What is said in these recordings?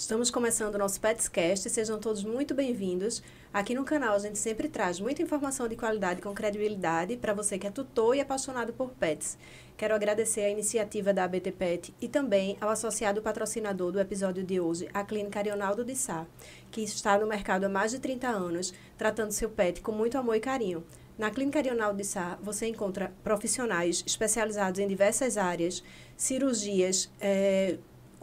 Estamos começando o nosso Petscast, sejam todos muito bem-vindos. Aqui no canal a gente sempre traz muita informação de qualidade com credibilidade para você que é tutor e apaixonado por pets. Quero agradecer a iniciativa da ABT Pet e também ao associado patrocinador do episódio de hoje, a Clínica Arionaldo de Sá, que está no mercado há mais de 30 anos, tratando seu pet com muito amor e carinho. Na Clínica Arionaldo de Sá, você encontra profissionais especializados em diversas áreas, cirurgias, eh,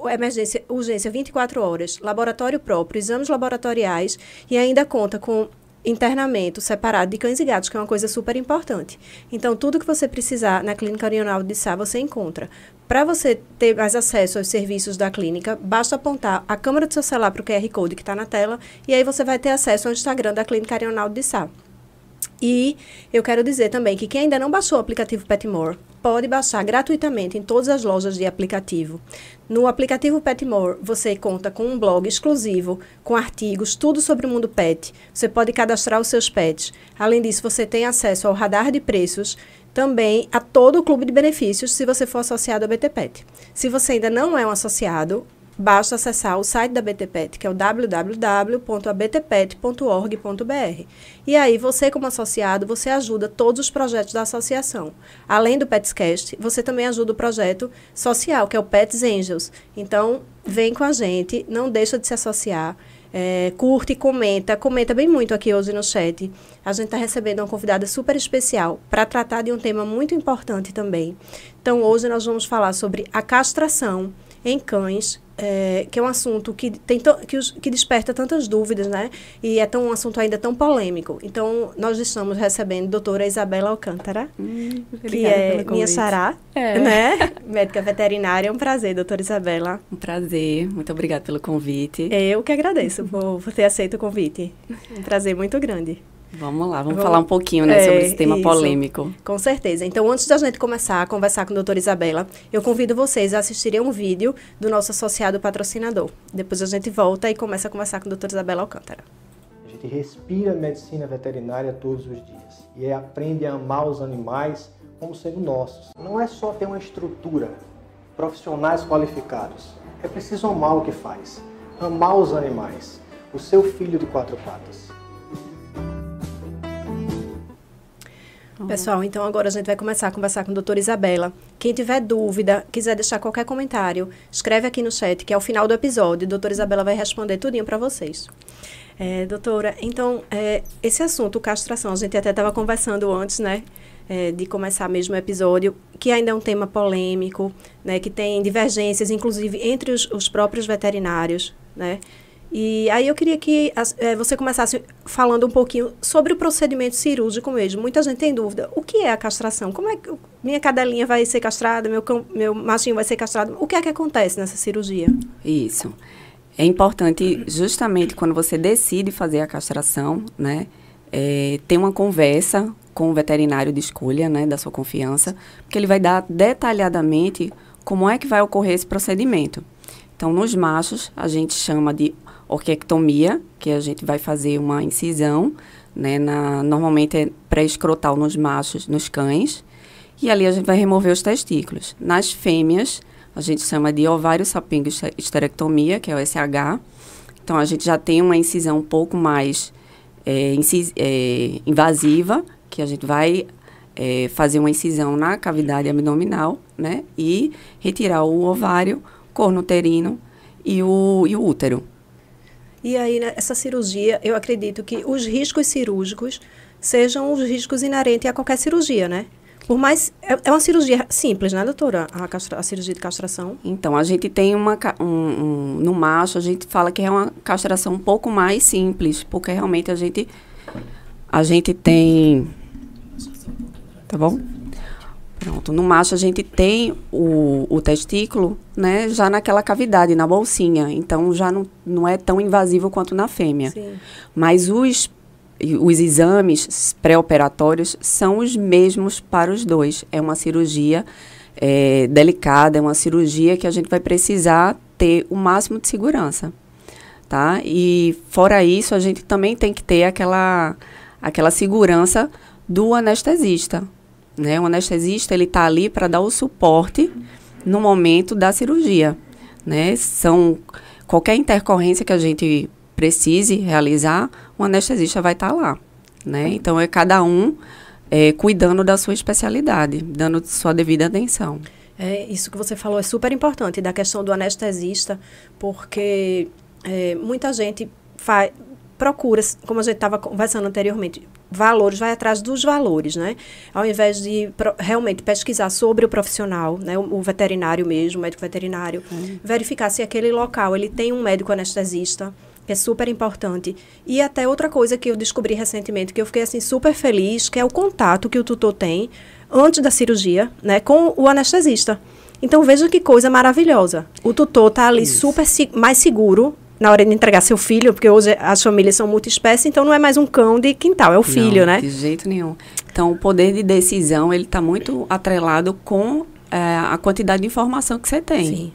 emergência, urgência 24 horas, laboratório próprio, exames laboratoriais e ainda conta com internamento separado de cães e gatos, que é uma coisa super importante. Então, tudo que você precisar na Clínica Arional de Sá, você encontra. Para você ter mais acesso aos serviços da clínica, basta apontar a câmera do seu celular para o QR Code que está na tela e aí você vai ter acesso ao Instagram da Clínica Arional de Sá. E eu quero dizer também que quem ainda não baixou o aplicativo Petmore, pode baixar gratuitamente em todas as lojas de aplicativo. No aplicativo Petmore, você conta com um blog exclusivo, com artigos, tudo sobre o mundo pet. Você pode cadastrar os seus pets. Além disso, você tem acesso ao radar de preços, também a todo o clube de benefícios se você for associado ao BT Pet. Se você ainda não é um associado, basta acessar o site da BTPET, que é o www.abtpet.org.br. E aí, você como associado, você ajuda todos os projetos da associação. Além do Petscast, você também ajuda o projeto social, que é o Pets Angels. Então, vem com a gente, não deixa de se associar. É, curte, comenta, comenta bem muito aqui hoje no chat. A gente está recebendo uma convidada super especial para tratar de um tema muito importante também. Então, hoje nós vamos falar sobre a castração em cães é, que é um assunto que, tem que, os, que desperta tantas dúvidas, né? E é tão, um assunto ainda tão polêmico. Então, nós estamos recebendo a doutora Isabela Alcântara, hum, que é minha xará, é. né? Médica veterinária. É um prazer, doutora Isabela. Um prazer. Muito obrigada pelo convite. Eu que agradeço por, por ter aceito o convite. Um prazer muito grande. Vamos lá, vamos, vamos falar um pouquinho né, é, sobre esse tema isso, polêmico. Com certeza. Então, antes da gente começar a conversar com a doutora Isabela, eu convido vocês a assistirem um vídeo do nosso associado patrocinador. Depois a gente volta e começa a conversar com a doutora Isabela Alcântara. A gente respira medicina veterinária todos os dias e aprende a amar os animais como sendo nossos. Não é só ter uma estrutura, profissionais qualificados. É preciso amar o que faz, amar os animais, o seu filho de quatro patas. Pessoal, então agora a gente vai começar a conversar com a doutora Isabela. Quem tiver dúvida, quiser deixar qualquer comentário, escreve aqui no chat, que é o final do episódio. A doutora Isabela vai responder tudinho para vocês. É, doutora, então, é, esse assunto, castração, a gente até estava conversando antes, né? É, de começar mesmo o episódio, que ainda é um tema polêmico, né? Que tem divergências, inclusive, entre os, os próprios veterinários, né? E aí eu queria que é, você começasse falando um pouquinho sobre o procedimento cirúrgico mesmo. Muita gente tem dúvida. O que é a castração? Como é que minha cadelinha vai ser castrada, meu, meu machinho vai ser castrado? O que é que acontece nessa cirurgia? Isso. É importante, justamente quando você decide fazer a castração, né, é, ter uma conversa com o veterinário de escolha, né, da sua confiança, porque ele vai dar detalhadamente como é que vai ocorrer esse procedimento. Então, nos machos, a gente chama de orquiectomia, que a gente vai fazer uma incisão, né, na, normalmente é pré-escrotal nos machos, nos cães, e ali a gente vai remover os testículos. Nas fêmeas, a gente chama de ovário sapingo esterectomia, que é o SH. Então, a gente já tem uma incisão um pouco mais é, incis, é, invasiva, que a gente vai é, fazer uma incisão na cavidade abdominal, né? E retirar o ovário, corno uterino e o, e o útero. E aí, né, cirurgia, eu acredito que os riscos cirúrgicos sejam os riscos inerentes a qualquer cirurgia, né? Por mais. É, é uma cirurgia simples, né, doutora? A, castra, a, cirurgia de castração. Então, a gente tem uma. Um, um, no macho, a gente fala que é uma castração um pouco mais simples, porque realmente a gente. A gente tem. Tá bom? Pronto, no macho a gente tem o, o testículo, né, já naquela cavidade, na bolsinha. Então já não, não é tão invasivo quanto na fêmea. Sim. Mas os, os exames pré-operatórios são os mesmos para os dois. É uma cirurgia é, delicada, é uma cirurgia que a gente vai precisar ter o máximo de segurança. Tá? E fora isso, a gente também tem que ter aquela, aquela segurança do anestesista né? O anestesista ele está ali para dar o suporte no momento da cirurgia, né? São qualquer intercorrência que a gente precise realizar, o anestesista vai estar tá lá, né? Então, é cada um é, cuidando da sua especialidade, dando sua devida atenção. É, isso que você falou é super importante, da questão do anestesista, porque é, muita gente faz, procura, como a gente estava conversando anteriormente, valores, vai atrás dos valores, né? Ao invés de pro, realmente pesquisar sobre o profissional, né? O, o veterinário mesmo, o médico veterinário, uhum. verificar se aquele local ele tem um médico anestesista, que é super importante. E até outra coisa que eu descobri recentemente, que eu fiquei assim super feliz, que é o contato que o tutor tem antes da cirurgia, né, com o anestesista. Então veja que coisa maravilhosa. O tutor tá ali Isso. super mais seguro na hora de entregar seu filho, porque hoje as famílias são multiespécie, então não é mais um cão de quintal, é o filho, não, né? De jeito nenhum. Então, o poder de decisão, ele está muito atrelado com é, a quantidade de informação que você tem. Sim.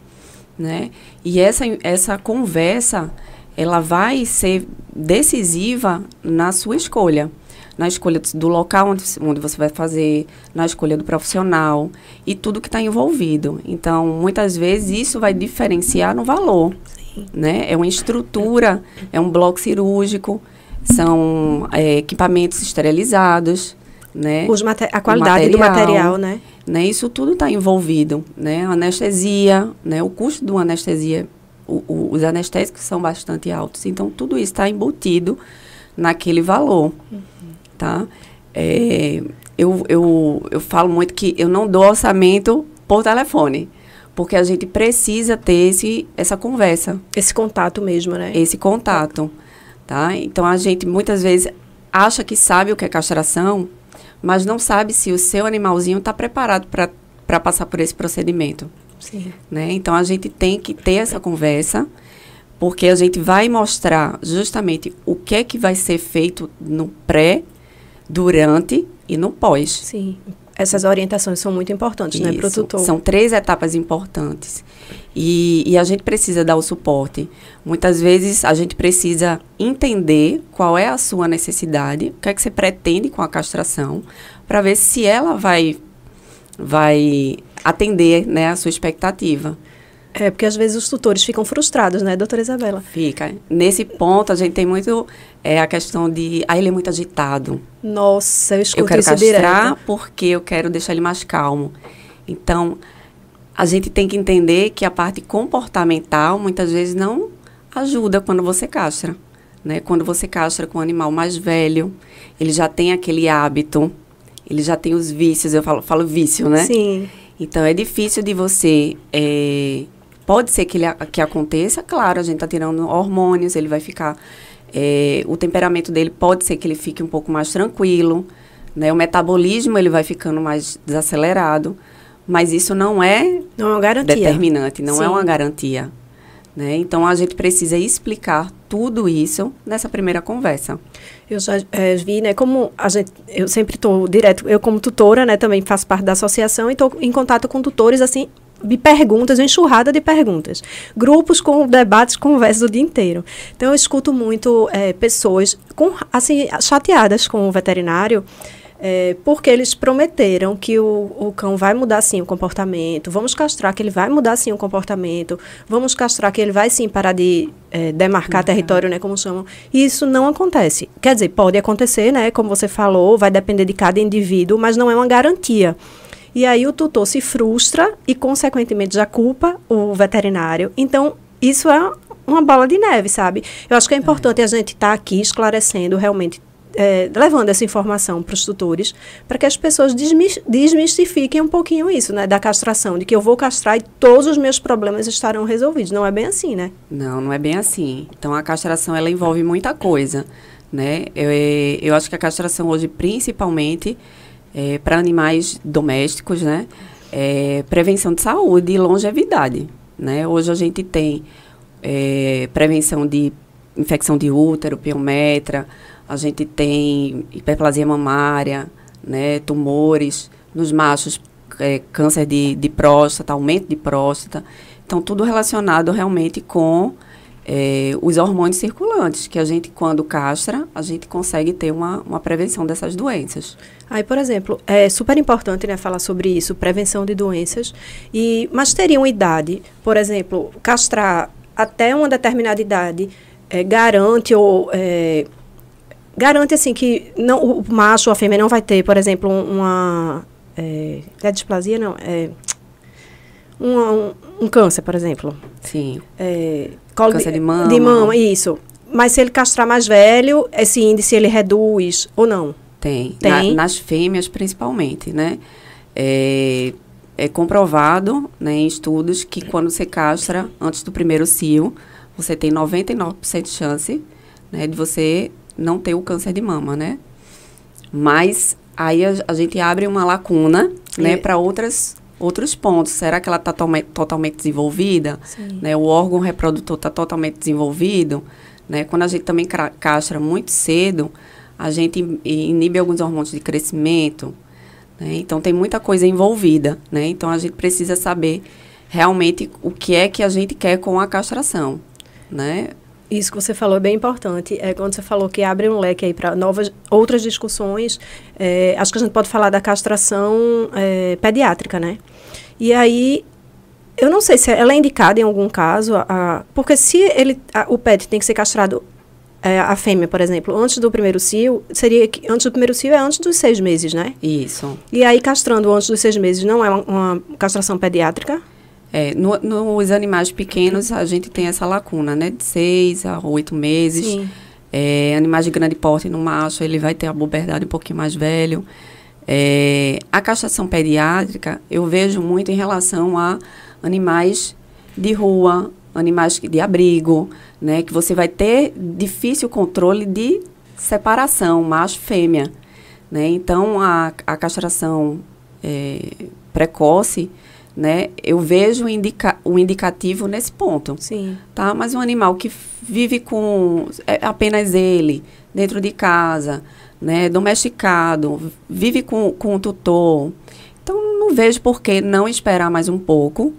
Né? E essa, essa conversa, ela vai ser decisiva na sua escolha. Na escolha do local onde, onde você vai fazer, na escolha do profissional e tudo que está envolvido. Então, muitas vezes, isso vai diferenciar no valor né? É uma estrutura, é um bloco cirúrgico, são é, equipamentos esterilizados, né? A qualidade material, do material, né? né? Isso tudo está envolvido, né? anestesia, né? O custo do anestesia, o, o, os anestésicos são bastante altos, então tudo isso está embutido naquele valor, uhum. tá? É, eu, eu, eu falo muito que eu não dou orçamento por telefone porque a gente precisa ter esse, essa conversa. Esse contato mesmo, né? Esse contato, tá? Então, a gente muitas vezes acha que sabe o que é castração, mas não sabe se o seu animalzinho está preparado para passar por esse procedimento. Sim. Né? Então, a gente tem que ter essa conversa, porque a gente vai mostrar justamente o que é que vai ser feito no pré, durante e no pós. Sim. Essas orientações são muito importantes, Isso. né, para o tutor. São três etapas importantes. E, e, a gente precisa dar o suporte. Muitas vezes a gente precisa entender qual é a sua necessidade, o que é que você pretende com a castração, para ver se ela vai, vai atender né, a sua expectativa. É, porque às vezes os tutores ficam frustrados, né, doutora Isabela? Fica. Nesse ponto, a gente tem muito é, a questão de. Ah, ele é muito agitado. Nossa, eu escuto eu quero isso castrar direto. porque eu quero deixar ele mais calmo. Então, a gente tem que entender que a parte comportamental muitas vezes não ajuda quando você castra. Né? Quando você castra com um animal mais velho, ele já tem aquele hábito, ele já tem os vícios, eu falo, falo vício, né? Sim. Então, é difícil de você é, Pode ser que, ele, que aconteça, claro, a gente está tirando hormônios, ele vai ficar. É, o temperamento dele pode ser que ele fique um pouco mais tranquilo, né? O metabolismo ele vai ficando mais desacelerado, mas isso não é, não é uma garantia. determinante, não Sim. é uma garantia. Né? Então a gente precisa explicar tudo isso nessa primeira conversa. Eu já é, vi, né, como a gente, eu sempre estou direto, eu como tutora, né, também faço parte da associação e estou em contato com tutores assim de perguntas, uma enxurrada de perguntas. Grupos com debates, conversas o dia inteiro. Então, eu escuto muito é, pessoas com, assim, chateadas com o veterinário, é, porque eles prometeram que o, o cão vai mudar sim o comportamento, vamos castrar que ele vai mudar sim o comportamento, vamos castrar que ele vai sim parar de é, demarcar uhum. território, né, como chamam. E isso não acontece. Quer dizer, pode acontecer, né, como você falou, vai depender de cada indivíduo, mas não é uma garantia. E aí o tutor se frustra e, consequentemente, já culpa o veterinário. Então, isso é uma bola de neve, sabe? Eu acho que é importante a gente estar tá aqui esclarecendo realmente é, levando essa informação para os tutores, para que as pessoas desmistifiquem um pouquinho isso, né, da castração, de que eu vou castrar e todos os meus problemas estarão resolvidos. Não é bem assim, né? Não, não é bem assim. Então, a castração, ela envolve muita coisa, né? Eu, é, eu acho que a castração hoje, principalmente, é, para animais domésticos, né? É, prevenção de saúde e longevidade, né? Hoje a gente tem é, prevenção de infecção de útero, piometra, a gente tem hiperplasia mamária, né? Tumores nos machos, é, câncer de, de próstata, aumento de próstata. Então, tudo relacionado realmente com é, os hormônios circulantes, que a gente, quando castra, a gente consegue ter uma, uma prevenção dessas doenças. Aí, por exemplo, é super importante né, falar sobre isso, prevenção de doenças, e, mas teria uma idade, por exemplo, castrar até uma determinada idade, é, garante ou é, garante assim que não, o macho ou a fêmea não vai ter, por exemplo, uma é, é displasia não é um, um, um, câncer, por exemplo. Sim. É, câncer de, de mama. De mama, isso. Mas se ele castrar mais velho, esse índice ele reduz ou não? Tem. Tem. Na, nas fêmeas, principalmente, né? É, é comprovado né, em estudos que quando você castra antes do primeiro cio, você tem 99% de chance né, de você não ter o câncer de mama, né? Mas aí a, a gente abre uma lacuna, né, para outras outros pontos. Será que ela está to totalmente desenvolvida? Né, o órgão reprodutor está totalmente desenvolvido? Né? Quando a gente também castra muito cedo, a gente inibe alguns hormônios de crescimento. Né? Então, tem muita coisa envolvida. Né? Então, a gente precisa saber realmente o que é que a gente quer com a castração. Né? Isso que você falou é bem importante. É quando você falou que abre um leque aí para novas outras discussões. É, acho que a gente pode falar da castração é, pediátrica, né? E aí eu não sei se ela é indicada em algum caso, a, a, porque se ele, a, o pet tem que ser castrado, é, a fêmea, por exemplo, antes do primeiro cio, seria que antes do primeiro cio é antes dos seis meses, né? Isso. E aí castrando antes dos seis meses não é uma, uma castração pediátrica? É, no, nos animais pequenos a gente tem essa lacuna, né? De seis a oito meses. Sim. É, animais de grande porte no macho, ele vai ter a puberdade um pouquinho mais velho. É, a castração pediátrica eu vejo muito em relação a animais de rua, animais de abrigo, né? Que você vai ter difícil controle de separação macho-fêmea, né? Então, a, a castração é, precoce, né? Eu vejo indica, um indicativo nesse ponto. Sim. Tá? Mas um animal que vive com é, apenas ele, dentro de casa, né? Domesticado, vive com, com o tutor. Então, não vejo por que não esperar mais um pouco,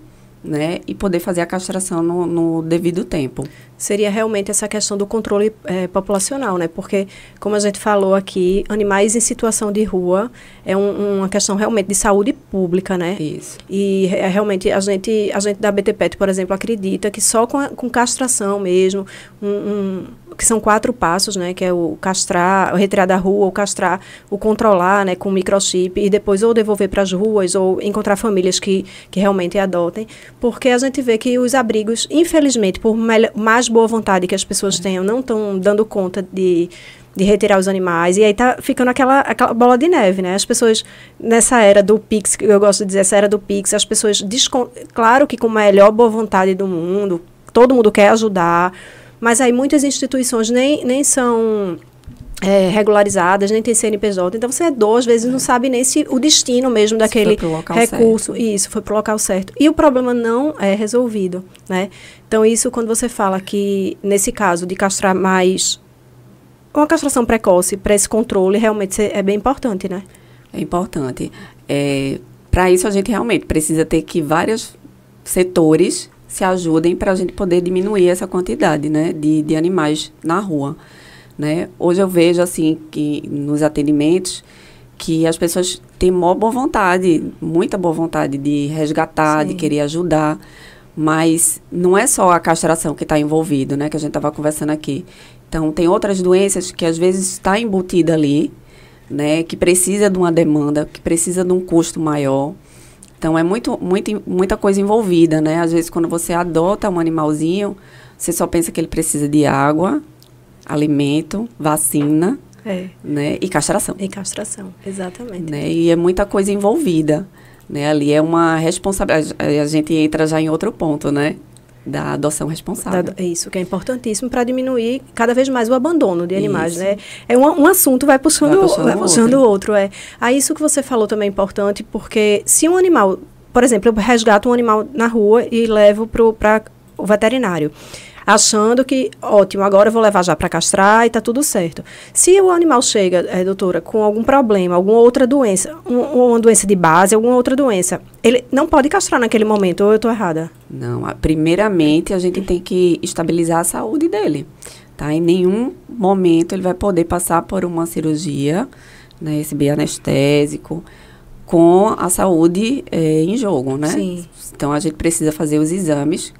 né? E poder fazer a castração no, no devido tempo. Seria realmente essa questão do controle é, populacional, né? Porque, como a gente falou aqui, animais em situação de rua é um, uma questão realmente de saúde pública, né? Isso. E é, realmente a gente, a gente da BTPET, por exemplo, acredita que só com, a, com castração mesmo, um, um que são quatro passos, né, que é o castrar, o retirar da rua, o castrar, o controlar, né, com microchip e depois ou devolver para as ruas ou encontrar famílias que, que realmente adotem, porque a gente vê que os abrigos, infelizmente, por mais boa vontade que as pessoas tenham, não estão dando conta de de retirar os animais. E aí tá ficando aquela, aquela bola de neve, né? As pessoas, nessa era do Pix, que eu gosto de dizer, essa era do Pix, as pessoas, claro que com a melhor boa vontade do mundo, todo mundo quer ajudar, mas aí muitas instituições nem, nem são é, regularizadas, nem tem CNPJ. Então você é doa, às vezes não sabe nem se o destino mesmo daquele recurso. Certo. Isso, foi para o local certo. E o problema não é resolvido, né? Então isso quando você fala que, nesse caso, de castrar mais... Uma castração precoce para esse controle realmente é bem importante, né? É importante. É, para isso a gente realmente precisa ter que vários setores se ajudem para a gente poder diminuir essa quantidade né, de, de animais na rua. Né? Hoje eu vejo assim que nos atendimentos que as pessoas têm maior boa vontade, muita boa vontade de resgatar, Sim. de querer ajudar, mas não é só a castração que está envolvido, né? Que a gente estava conversando aqui. Então tem outras doenças que às vezes está embutida ali, né? Que precisa de uma demanda, que precisa de um custo maior. Então, é muito, muito, muita coisa envolvida, né? Às vezes, quando você adota um animalzinho, você só pensa que ele precisa de água, alimento, vacina, é. né? E castração. E castração, exatamente. Né? E é muita coisa envolvida, né? Ali é uma responsabilidade. A gente entra já em outro ponto, né? da adoção responsável. Da, isso, que é importantíssimo para diminuir cada vez mais o abandono de animais, isso. né? É um, um assunto vai puxando, vai puxando, vai puxando outro. outro, é. Aí isso que você falou também é importante, porque se um animal, por exemplo, eu resgato um animal na rua e levo para o veterinário achando que, ótimo, agora eu vou levar já para castrar e está tudo certo. Se o animal chega, é, doutora, com algum problema, alguma outra doença, um, uma doença de base, alguma outra doença, ele não pode castrar naquele momento, ou eu estou errada? Não, primeiramente a gente tem que estabilizar a saúde dele. Tá? Em nenhum momento ele vai poder passar por uma cirurgia, né, receber anestésico, com a saúde é, em jogo, né? Sim. Então a gente precisa fazer os exames.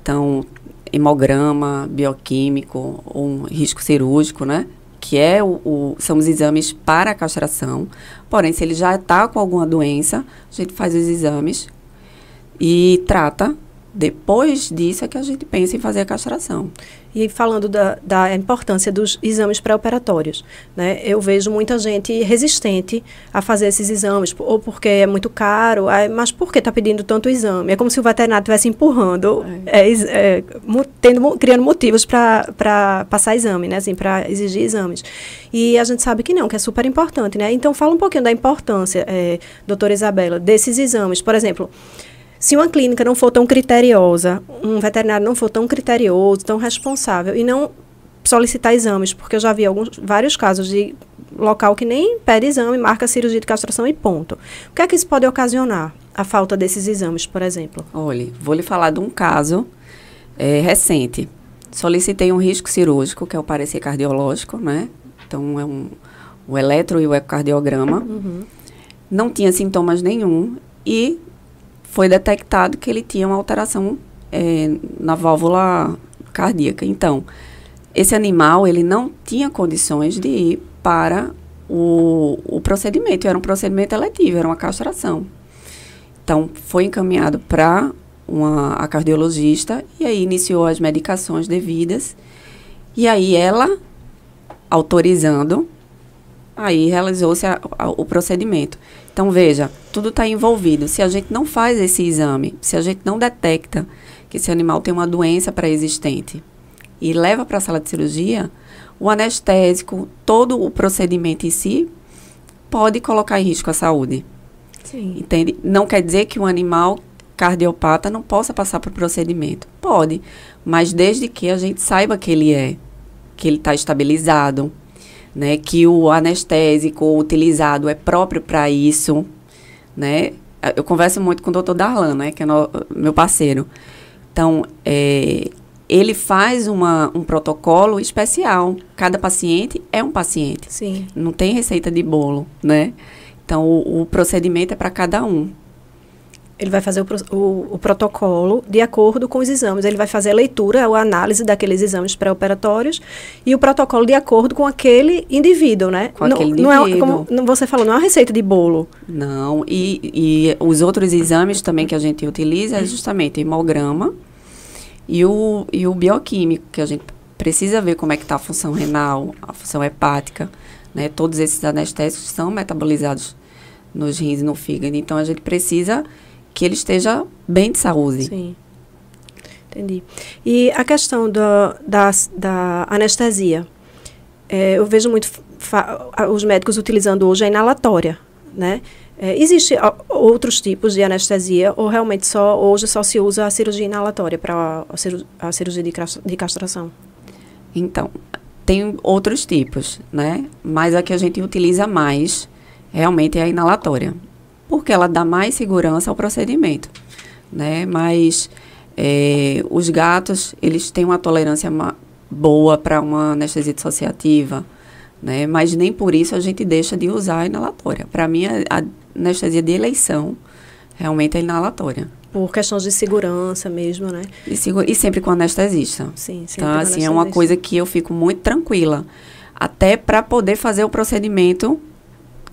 Então, hemograma, bioquímico, um risco cirúrgico, né? Que é o, o, são os exames para a castração. Porém, se ele já está com alguma doença, a gente faz os exames e trata depois disso é que a gente pensa em fazer a castração. E falando da, da importância dos exames pré-operatórios, né? Eu vejo muita gente resistente a fazer esses exames, ou porque é muito caro, mas por que está pedindo tanto exame? É como se o veterinário estivesse empurrando, é. É, é, tendo, criando motivos para passar exame, né? Assim, para exigir exames. E a gente sabe que não, que é super importante, né? Então, fala um pouquinho da importância, é, doutora Isabela, desses exames. Por exemplo, se uma clínica não for tão criteriosa, um veterinário não for tão criterioso, tão responsável e não solicitar exames, porque eu já vi alguns, vários casos de local que nem pede exame, marca cirurgia de castração e ponto. O que é que isso pode ocasionar? A falta desses exames, por exemplo? Olha, vou lhe falar de um caso é, recente. Solicitei um risco cirúrgico, que é o parecer cardiológico, né? Então, é um, o eletro e o ecocardiograma. Uhum. Não tinha sintomas nenhum e foi detectado que ele tinha uma alteração é, na válvula cardíaca. Então, esse animal, ele não tinha condições de ir para o, o procedimento. Era um procedimento eletivo, era uma castração. Então, foi encaminhado para a cardiologista e aí iniciou as medicações devidas. E aí ela, autorizando, aí realizou-se o procedimento. Então, veja, tudo está envolvido. Se a gente não faz esse exame, se a gente não detecta que esse animal tem uma doença pré-existente e leva para a sala de cirurgia, o anestésico, todo o procedimento em si, pode colocar em risco a saúde. Sim. Entende? Não quer dizer que um animal cardiopata não possa passar por procedimento. Pode, mas desde que a gente saiba que ele é, que ele está estabilizado, né, que o anestésico utilizado é próprio para isso, né? Eu converso muito com o doutor Darlan, né, que é no, meu parceiro. Então, é, ele faz uma, um protocolo especial. Cada paciente é um paciente. Sim. Não tem receita de bolo, né? Então, o, o procedimento é para cada um ele vai fazer o, o, o, protocolo de acordo com os exames. Ele vai fazer a leitura, a análise daqueles exames pré-operatórios e o protocolo de acordo com aquele indivíduo, né? Com não, aquele não é, como você falou, não é uma receita de bolo. Não, e, e os outros exames também que a gente utiliza é justamente o hemograma e o, e o bioquímico, que a gente precisa ver como é que está a função renal, a função hepática, né? Todos esses anestésicos são metabolizados nos rins e no fígado. Então, a gente precisa que ele esteja bem de saúde. Sim. Entendi. E a questão do, da, da anestesia. É, eu vejo muito os médicos utilizando hoje a inalatória, né? É, Existem outros tipos de anestesia ou realmente só hoje só se usa a cirurgia inalatória para a, a, cirurgia de, de castração? Então, tem outros tipos, né? Mas a que a gente utiliza mais realmente é a inalatória porque ela dá mais segurança ao procedimento, né? Mas é, os gatos, eles têm uma tolerância boa para uma anestesia dissociativa, né? Mas nem por isso a gente deixa de usar a inalatória. Para mim, a, anestesia de eleição realmente é inalatória. Por questões de segurança mesmo, né? E, e sempre com anestesista. Sim, sempre Então, assim, é uma coisa que eu fico muito tranquila. Até para poder fazer o procedimento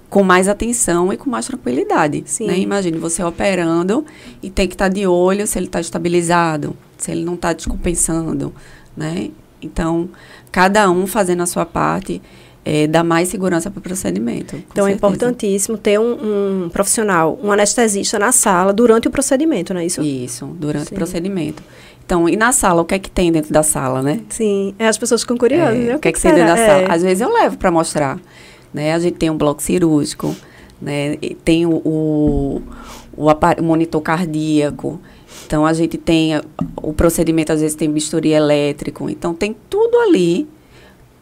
com mais atenção e com mais tranquilidade. Sim. Né? Imagine você operando e tem que estar tá de olho se ele está estabilizado, se ele não está descompensando, né? Então, cada um fazendo a sua parte é, dá mais segurança para o procedimento. Então, certeza. é importantíssimo ter um, um, profissional, um anestesista na sala durante o procedimento, não é isso? Isso, durante Sim. o procedimento. Então, e na sala, o que é que tem dentro da sala, né? Sim, é, as pessoas ficam curiosas. É, né? O que, é que, que tem dentro da sala? É. Às vezes eu levo para mostrar. Né? A gente tem um bloco cirúrgico, né? tem o, o, o, o monitor cardíaco, então a gente tem o procedimento, às vezes tem bisturi elétrico, então tem tudo ali,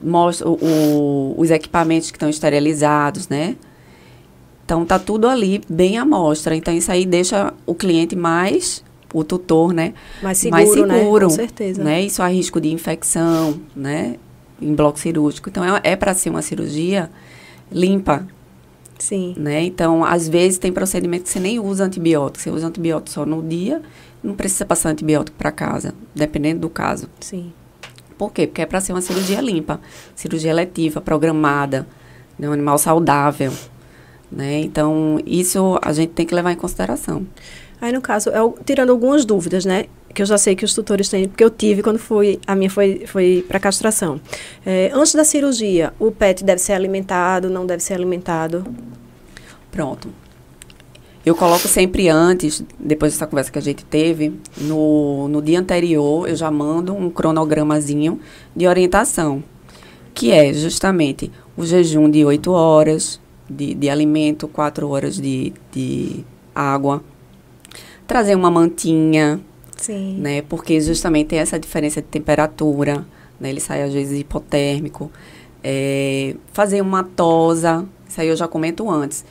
mostra o, o, os equipamentos que estão esterilizados, né? Então tá tudo ali bem à mostra. Então isso aí deixa o cliente mais o tutor, né? Mais seguro, mais seguro né? Com certeza. Né? Isso há risco de infecção, né? Em bloco cirúrgico. Então é, é para ser uma cirurgia limpa, Sim. Né? Então, às vezes tem procedimento que você nem usa antibiótico, você usa antibiótico só no dia, não precisa passar antibiótico para casa, dependendo do caso. Sim. Por quê? Porque é para ser uma cirurgia limpa, cirurgia letiva, programada, né? um animal saudável. Né? Então, isso a gente tem que levar em consideração. Aí, no caso, eu, tirando algumas dúvidas, né? Que eu já sei que os tutores têm, porque eu tive quando fui, a minha foi, foi para castração. É, antes da cirurgia, o pet deve ser alimentado, não deve ser alimentado? Pronto. Eu coloco sempre antes, depois dessa conversa que a gente teve, no, no dia anterior, eu já mando um cronogramazinho de orientação, que é justamente o jejum de 8 horas de, de alimento, 4 horas de, de água, trazer uma mantinha, Sim. né? Porque justamente tem essa diferença de temperatura, né? Ele sai às vezes hipotérmico. É, fazer uma tosa, isso aí eu já comento antes.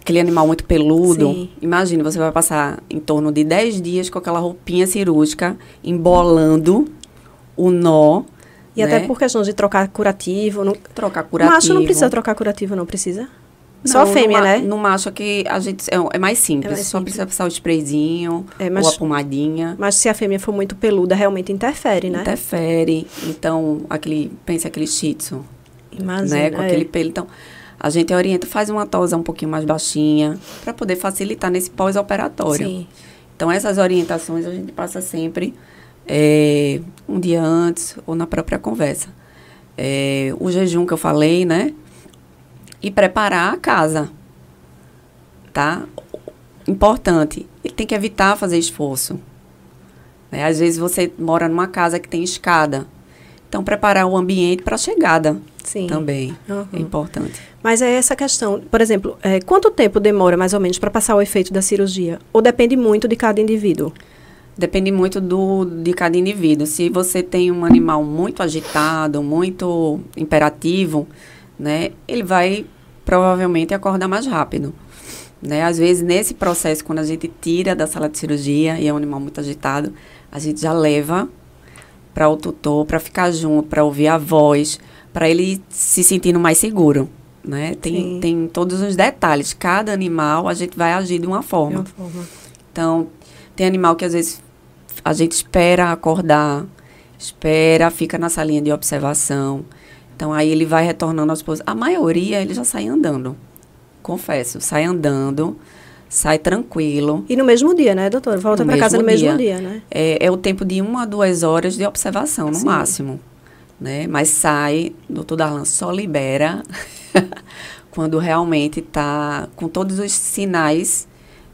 Aquele animal muito peludo, Sim. imagina, você vai passar em torno de 10 dias com aquela roupinha cirúrgica, embolando o nó. E né? até por questão de trocar curativo. Não, trocar curativo. Macho não precisa trocar curativo, não precisa? Só Não, a fêmea, no, né? No macho que a gente é, é mais simples. É mais só simples. precisa passar o sprayzinho É, mas- ou a pomadinha. Mas se a fêmea for muito peluda, realmente interfere, né? Interfere. Então, aquele, pensa aquele shih tzu, Imagina. né? Com é. aquele pelo. Então, a gente orienta, faz uma tosa um pouquinho mais baixinha, para poder facilitar nesse pós-operatório. Sim. Então, essas orientações a gente passa sempre é, um dia antes ou na própria conversa. É, o jejum que eu falei, né? E preparar a casa, tá? Importante, ele tem que evitar fazer esforço. né? Às vezes você mora numa casa que tem escada. Então, preparar o ambiente para a chegada Sim. também Uhum. é importante. Mas é essa questão, por exemplo, é, quanto tempo demora mais ou menos para passar o efeito da cirurgia? Ou depende muito de cada indivíduo? Depende muito do, de cada indivíduo. Se você tem um animal muito agitado, muito imperativo, né, ele vai provavelmente acordar mais rápido. Né? Às vezes, nesse processo, quando a gente tira da sala de cirurgia e é um animal muito agitado, a gente já leva para o tutor, para ficar junto, para ouvir a voz, para ele se sentindo mais seguro. Né? Sim. Tem, tem todos os detalhes. Cada animal, a gente vai agir de uma forma. De uma forma. Então, tem animal que às vezes a gente espera acordar, espera, fica na salinha de observação. Então, aí ele vai retornando aos poucos. A maioria, ele já sai andando. Confesso, sai andando, sai tranquilo. E no mesmo dia, né, doutora? Volta para casa no mesmo mesmo dia. dia, né? É, é o tempo de uma a duas horas de observação, no Sim. máximo. Né? Mas sai, doutor Darlan só libera quando realmente está com todos os sinais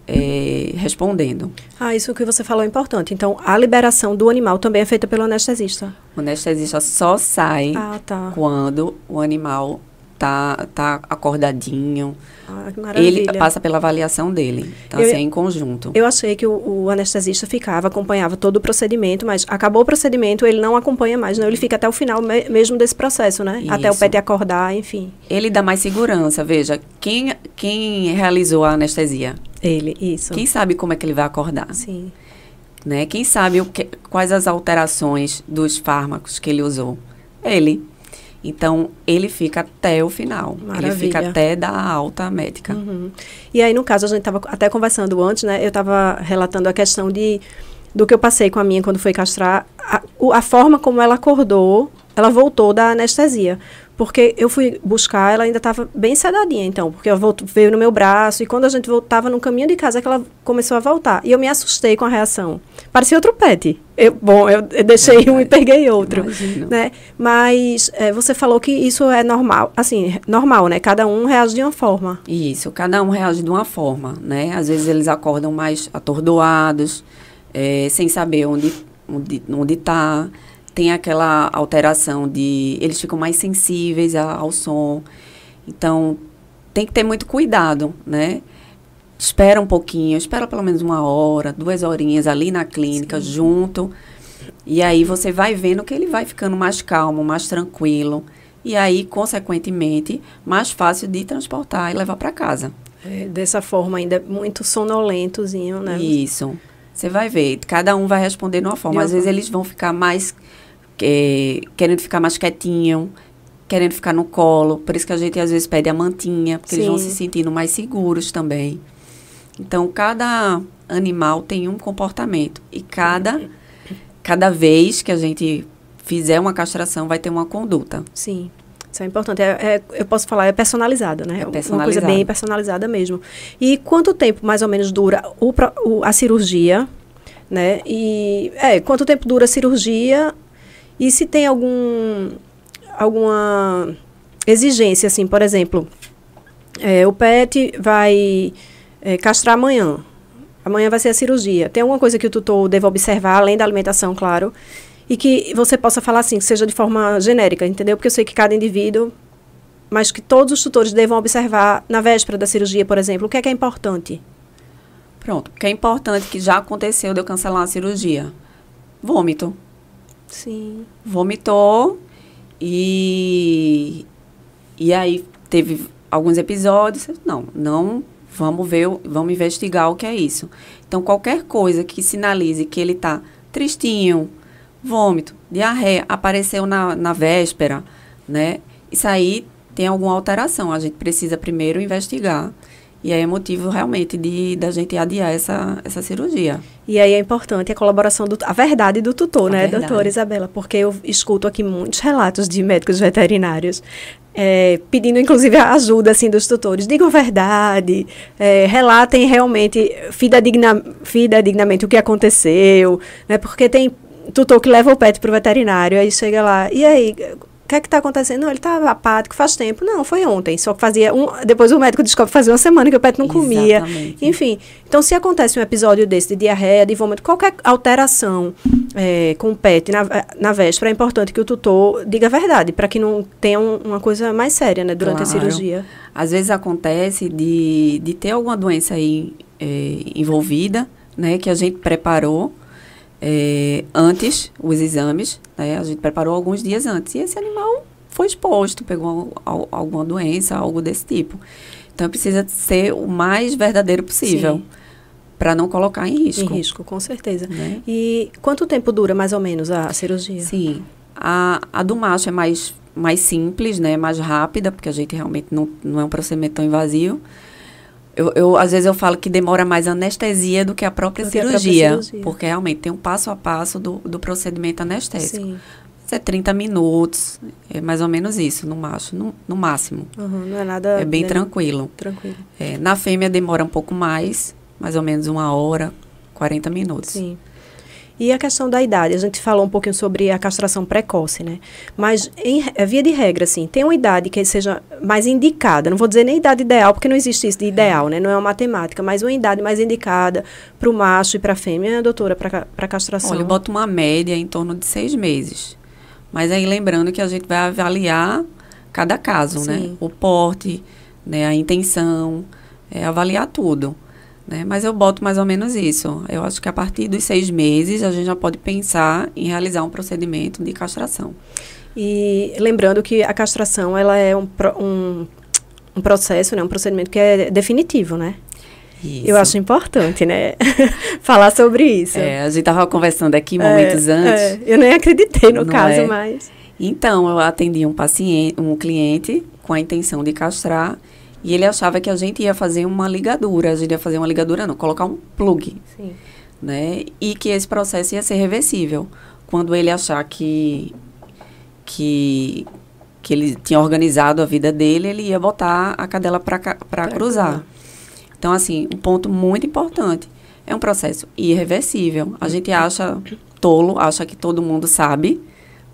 é, respondendo. Ah, isso que você falou é importante. Então, a liberação do animal também é feita pelo anestesista. O anestesista só sai Ah, tá. quando o animal tá, tá acordadinho. Ah. Ele passa pela avaliação dele. Então, Eu- assim, é em conjunto. Eu achei que o, o anestesista ficava, acompanhava todo o procedimento, mas acabou o procedimento, ele não acompanha mais, não. Ele fica até o final me- mesmo desse processo, né? Até o Isso. pet acordar, enfim. Ele dá mais segurança. Veja, quem, quem realizou a anestesia? Ele, isso. Quem sabe como é que ele vai acordar? Sim. Né? Quem sabe o que, quais as alterações dos fármacos que ele usou? Ele. Então, ele fica até o final. Ele fica Maravilha. até da alta médica. Uhum. E aí, no caso, a gente estava até conversando antes, né? Eu estava relatando a questão de do que eu passei com a minha quando foi castrar. A, a forma como ela acordou, ela voltou da anestesia. Porque eu fui buscar, ela ainda estava bem sedadinha, então. Porque ela voltou, veio no meu braço. E quando a gente voltava no caminho de casa, é que ela começou a voltar. E eu me assustei com a reação. Parecia outro pet. Eu, bom, eu, eu deixei um e peguei outro Imagino. né? Mas é, você falou que isso é normal, assim, normal, né? Cada um reage de uma forma. Isso, cada um reage de uma forma, né? Às vezes eles acordam mais atordoados, eh, sem saber onde onde onde está. Tem aquela alteração de eles ficam mais sensíveis ao som. Então tem que ter muito cuidado, né? Espera um pouquinho, espera pelo menos uma hora, duas horinhas ali na clínica junto. E aí você vai vendo que ele vai ficando mais calmo, mais tranquilo. E aí, consequentemente, mais fácil de transportar e levar para casa. É, dessa forma ainda muito sonolentozinho, né? Isso. Você vai ver, cada um vai responder de uma forma. Às vezes eles vão ficar mais. Eh, querendo ficar mais quietinho. querendo ficar no colo. Por isso que a gente às vezes pede a mantinha, porque eles vão Sim. se sentindo mais seguros também. Então, cada animal tem um comportamento. E cada, cada vez que a gente fizer uma castração, vai ter uma conduta. Sim. Isso é importante. É, é- eu posso falar, é personalizado, né? É Uma coisa bem personalizada mesmo. E quanto tempo, mais ou menos, dura o o- a cirurgia, né? E, é, quanto tempo dura a cirurgia e se tem algum, alguma exigência, assim, por exemplo, é, o PET vai é, castrar amanhã. Amanhã vai ser a cirurgia. Tem alguma coisa que o tutor deva observar, além da alimentação, claro, e que você possa falar assim, que seja de forma genérica, entendeu? Porque eu sei que cada indivíduo, mas que todos os tutores devam observar na véspera da cirurgia, por exemplo, o que é que é importante. Pronto. O que é importante que já aconteceu de eu cancelar a cirurgia? Vômito. Sim. Vomitou e. E aí teve alguns episódios. Não, não. Vamos ver, vamos investigar o que é isso. Então, qualquer coisa que sinalize que ele está tristinho, vômito, diarreia, apareceu na, na véspera, né? Isso aí tem alguma alteração. A gente precisa primeiro investigar. E aí é motivo realmente de da gente adiar essa, essa cirurgia. E aí é importante a colaboração, do, a verdade do tutor, A né, verdade. doutora Isabela? Porque eu escuto aqui muitos relatos de médicos veterinários é, pedindo, inclusive, a ajuda, assim, dos tutores. Digam a verdade, é, relatem realmente, fidedigna, fidedignamente o que aconteceu, né? Porque tem tutor que leva o pet para o veterinário, aí chega lá, e aí... O que é que está acontecendo? Não, ele está apático faz tempo. Não, foi ontem. Só que fazia um. Depois o médico descobre que fazia uma semana que o pet não comia. Exatamente. Enfim, então se acontece um episódio desse de diarreia, de vômito, qualquer alteração é, com o pet na, na véspera, é importante que o tutor diga a verdade, para que não tenha um- uma coisa mais séria né, durante a Claro. cirurgia. Às vezes acontece de, de ter alguma doença aí é, envolvida, né? Que a gente preparou é, antes os exames, né? A gente preparou alguns dias antes. E esse animal foi exposto, pegou al- alguma doença, algo desse tipo. Então precisa ser o mais verdadeiro possível Sim. para não colocar em risco. Em risco, com certeza. Né? E quanto tempo dura mais ou menos a cirurgia? Sim. A, a do macho é mais, mais simples, né? Mais rápida, porque a gente realmente não, não é um procedimento tão invasivo. Eu, eu, às vezes eu falo que demora mais a anestesia do que a própria, que a própria cirurgia, cirurgia. Porque realmente tem um passo a passo do, do procedimento anestésico. Sim. Mas É 30 minutos, é mais ou menos isso, no macho, no, no máximo. Uhum, não é nada. É bem né, tranquilo. Tranquilo. É, na fêmea demora um pouco mais, mais ou menos uma hora, 40 minutos. Sim. E a questão da idade, a gente falou um pouquinho sobre a castração precoce, né? Mas, em re- via de regra, assim, tem uma idade que seja mais indicada. Não vou dizer nem idade ideal, porque não existe isso de ideal, né? Não é uma matemática, mas uma idade mais indicada para o macho e para a fêmea, doutora, para castração. Olha, eu boto uma média em torno de seis meses. Mas aí lembrando que a gente vai avaliar cada caso, né? Sim. O porte, né? a intenção, é, avaliar tudo. Né? Mas eu boto mais ou menos isso. Eu acho que a partir dos seis meses a gente já pode pensar em realizar um procedimento de castração. E lembrando que a castração, ela é um, um, um processo, né? Um procedimento que é definitivo, né? Isso. Eu acho importante, né? Falar sobre isso. É, a gente estava conversando aqui É, momentos antes. é. eu nem acreditei no Não caso, é? mas... Então, eu atendi um paciente, um cliente com a intenção de castrar e ele achava que a gente ia fazer uma ligadura, a gente ia fazer uma ligadura não, colocar um plug, Sim. né? E que esse processo ia ser reversível. Quando ele achar que que que ele tinha organizado a vida dele, ele ia botar a cadela para cruzar. cruzar. Então, assim, um ponto muito importante. É um processo irreversível. A gente acha tolo, acha que todo mundo sabe,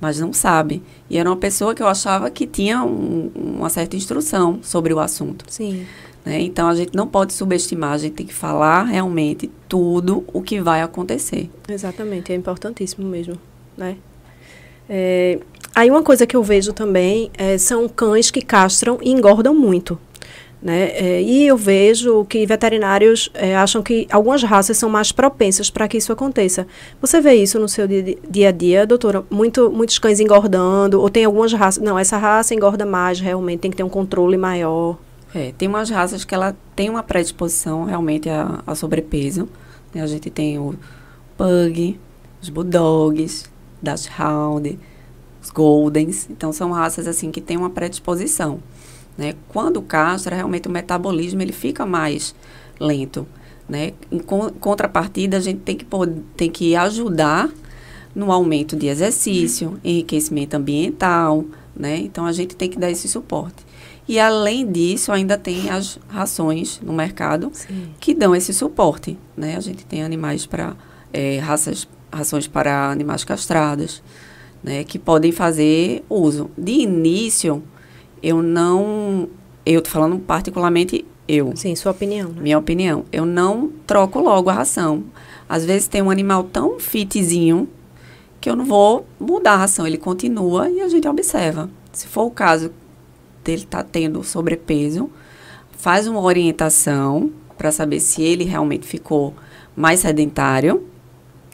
mas não sabe. E era uma pessoa que eu achava que tinha um- uma certa instrução sobre o assunto. Sim. né? Então, a gente não pode subestimar, a gente tem que falar realmente tudo o que vai acontecer. Exatamente, é importantíssimo mesmo, né? É, aí uma coisa que eu vejo também é, são cães que castram e engordam muito, né? É, e eu vejo que veterinários é, acham que algumas raças são mais propensas para que isso aconteça. Você vê isso no seu dia, dia a dia, doutora? Muito, muitos cães engordando, ou tem algumas raças... Não, essa raça engorda mais, realmente, tem que ter um controle maior. É, tem umas raças que ela tem uma predisposição realmente a, a sobrepeso. né? A gente tem o pug, os bulldogs, dachshund, os Goldens. Então, são raças, assim, que têm uma predisposição. Né? Quando castra, realmente o metabolismo ele fica mais lento. Né? Em contrapartida, a gente tem que, tem que ajudar no aumento de exercício, enriquecimento ambiental, né? Então, a gente tem que dar esse suporte. E, além disso, ainda tem as rações no mercado Sim. que dão esse suporte, né? A gente tem animais para... É, raças, rações para animais castrados, né? Que podem fazer uso. De início, eu não... Eu tô falando particularmente eu. Sim, sua opinião. Né? Minha opinião. Eu não troco logo a ração. Às vezes tem um animal tão fitzinho que eu não vou mudar a ração, ele continua e a gente observa. Se for o caso dele estar tá tendo sobrepeso, faz uma orientação para saber se ele realmente ficou mais sedentário.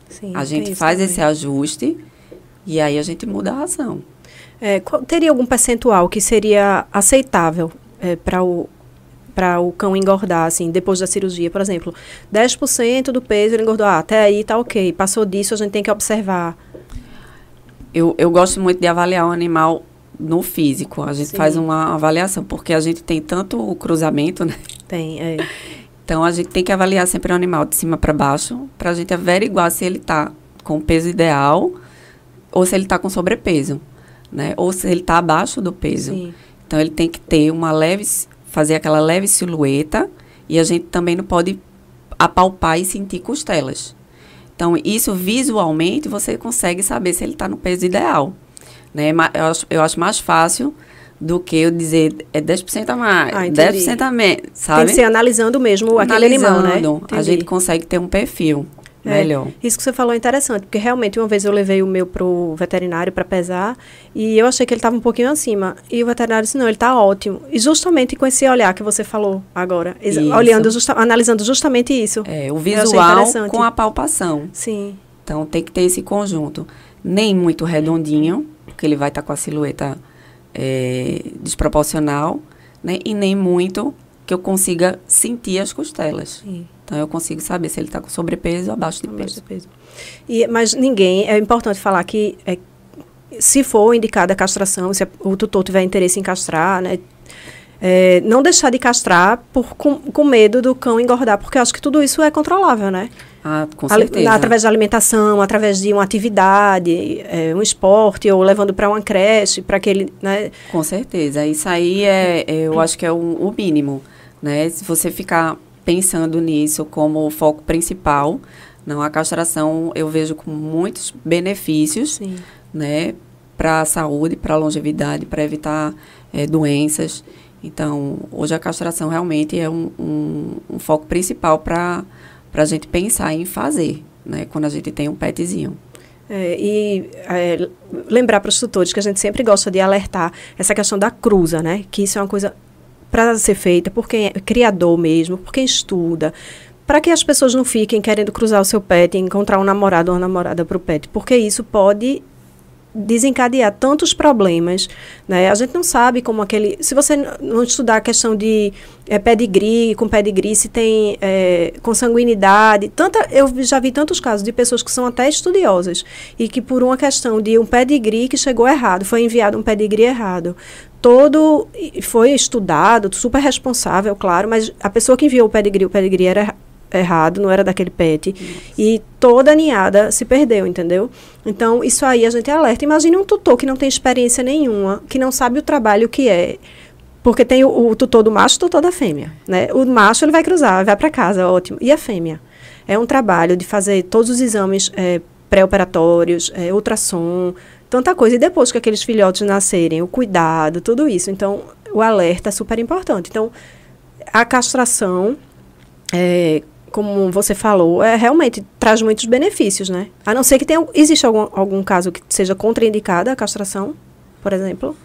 Sim, a gente faz também. esse ajuste e aí a gente muda a ração. É, qual, teria algum percentual que seria aceitável é, para o para o cão engordar, assim, depois da cirurgia, por exemplo, 10% do peso ele engordou, ah, até aí tá ok, passou disso a gente tem que observar eu, eu gosto muito de avaliar o animal no físico. A gente Sim. faz uma avaliação, porque a gente tem tanto o cruzamento, né? Tem, é. Então, a gente tem que avaliar sempre o animal de cima para baixo, para a gente averiguar se ele está com o peso ideal ou se ele está com sobrepeso, né? Ou se ele está abaixo do peso. Sim. Então, ele tem que ter uma leve, fazer aquela leve silhueta e a gente também não pode apalpar e sentir costelas. Então, isso visualmente você consegue saber se ele está no peso ideal. Né? Eu acho, eu acho mais fácil do que eu dizer é 10% a mais, ah, 10% a menos, sabe? Tem que ser analisando mesmo analisando, aquele animal, né? Entendi. A gente consegue ter um perfil. É, melhor. Isso que você falou é interessante, porque realmente uma vez eu levei o meu pro veterinário para pesar e eu achei que ele estava um pouquinho acima. E o veterinário disse: não, ele está ótimo. E justamente com esse olhar que você falou agora, olhando, justa, analisando justamente isso. É, o visual com a palpação. Sim. Então tem que ter esse conjunto. Nem muito redondinho, porque ele vai estar tá com a silhueta é, desproporcional, né? E nem muito que eu consiga sentir as costelas. Sim. Então, eu consigo saber se ele está com sobrepeso ou abaixo de abaixo peso. De peso. E, mas ninguém, é importante falar que é, se for indicada a castração, se o tutor tiver interesse em castrar, né, é, não deixar de castrar por, com, com, medo do cão engordar, porque eu acho que tudo isso é controlável, né? Ah, com certeza. através da alimentação, através de uma atividade, é, um esporte, ou levando para uma creche, para aquele, né? Com certeza. Isso aí é, é eu acho que é o, o mínimo, né? Se você ficar pensando nisso como foco principal. Não, a castração eu vejo com muitos benefícios, Sim. né, para a saúde, para a longevidade, para evitar é, doenças. Então, hoje a castração realmente é um, um, um foco principal para a gente pensar em fazer, né, quando a gente tem um petzinho. É, e é, lembrar para os tutores que a gente sempre gosta de alertar essa questão da cruza, né? Que isso é uma coisa para ser feita por quem é criador mesmo, por quem estuda, para que as pessoas não fiquem querendo cruzar o seu pet e encontrar um namorado ou uma namorada para o pet, porque isso pode desencadear tantos problemas, né? A gente não sabe como aquele... Se você não estudar a questão de é, pedigree, com pedigree, se tem é, consanguinidade, tanta, eu já vi tantos casos de pessoas que são até estudiosas e que por uma questão de um pedigree que chegou errado, foi enviado um pedigree errado, todo foi estudado, super responsável, claro, mas a pessoa que enviou o pedigree, o pedigree era errado, não era daquele pet. E toda a ninhada se perdeu, entendeu? Então, isso aí a gente alerta. Imagine um tutor que não tem experiência nenhuma, que não sabe o trabalho que é. Porque tem o, o tutor do macho e o tutor da fêmea, né? O macho, ele vai cruzar, vai para casa, ótimo. E a fêmea? É um trabalho de fazer todos os exames é, pré-operatórios, é, ultrassom, tanta coisa. E depois que aqueles filhotes nascerem, o cuidado, tudo isso. Então, o alerta é super importante. Então, a castração, é, como você falou, é, realmente traz muitos benefícios, né? A não ser que tenha, existe algum, algum caso que seja contraindicada a castração, por exemplo?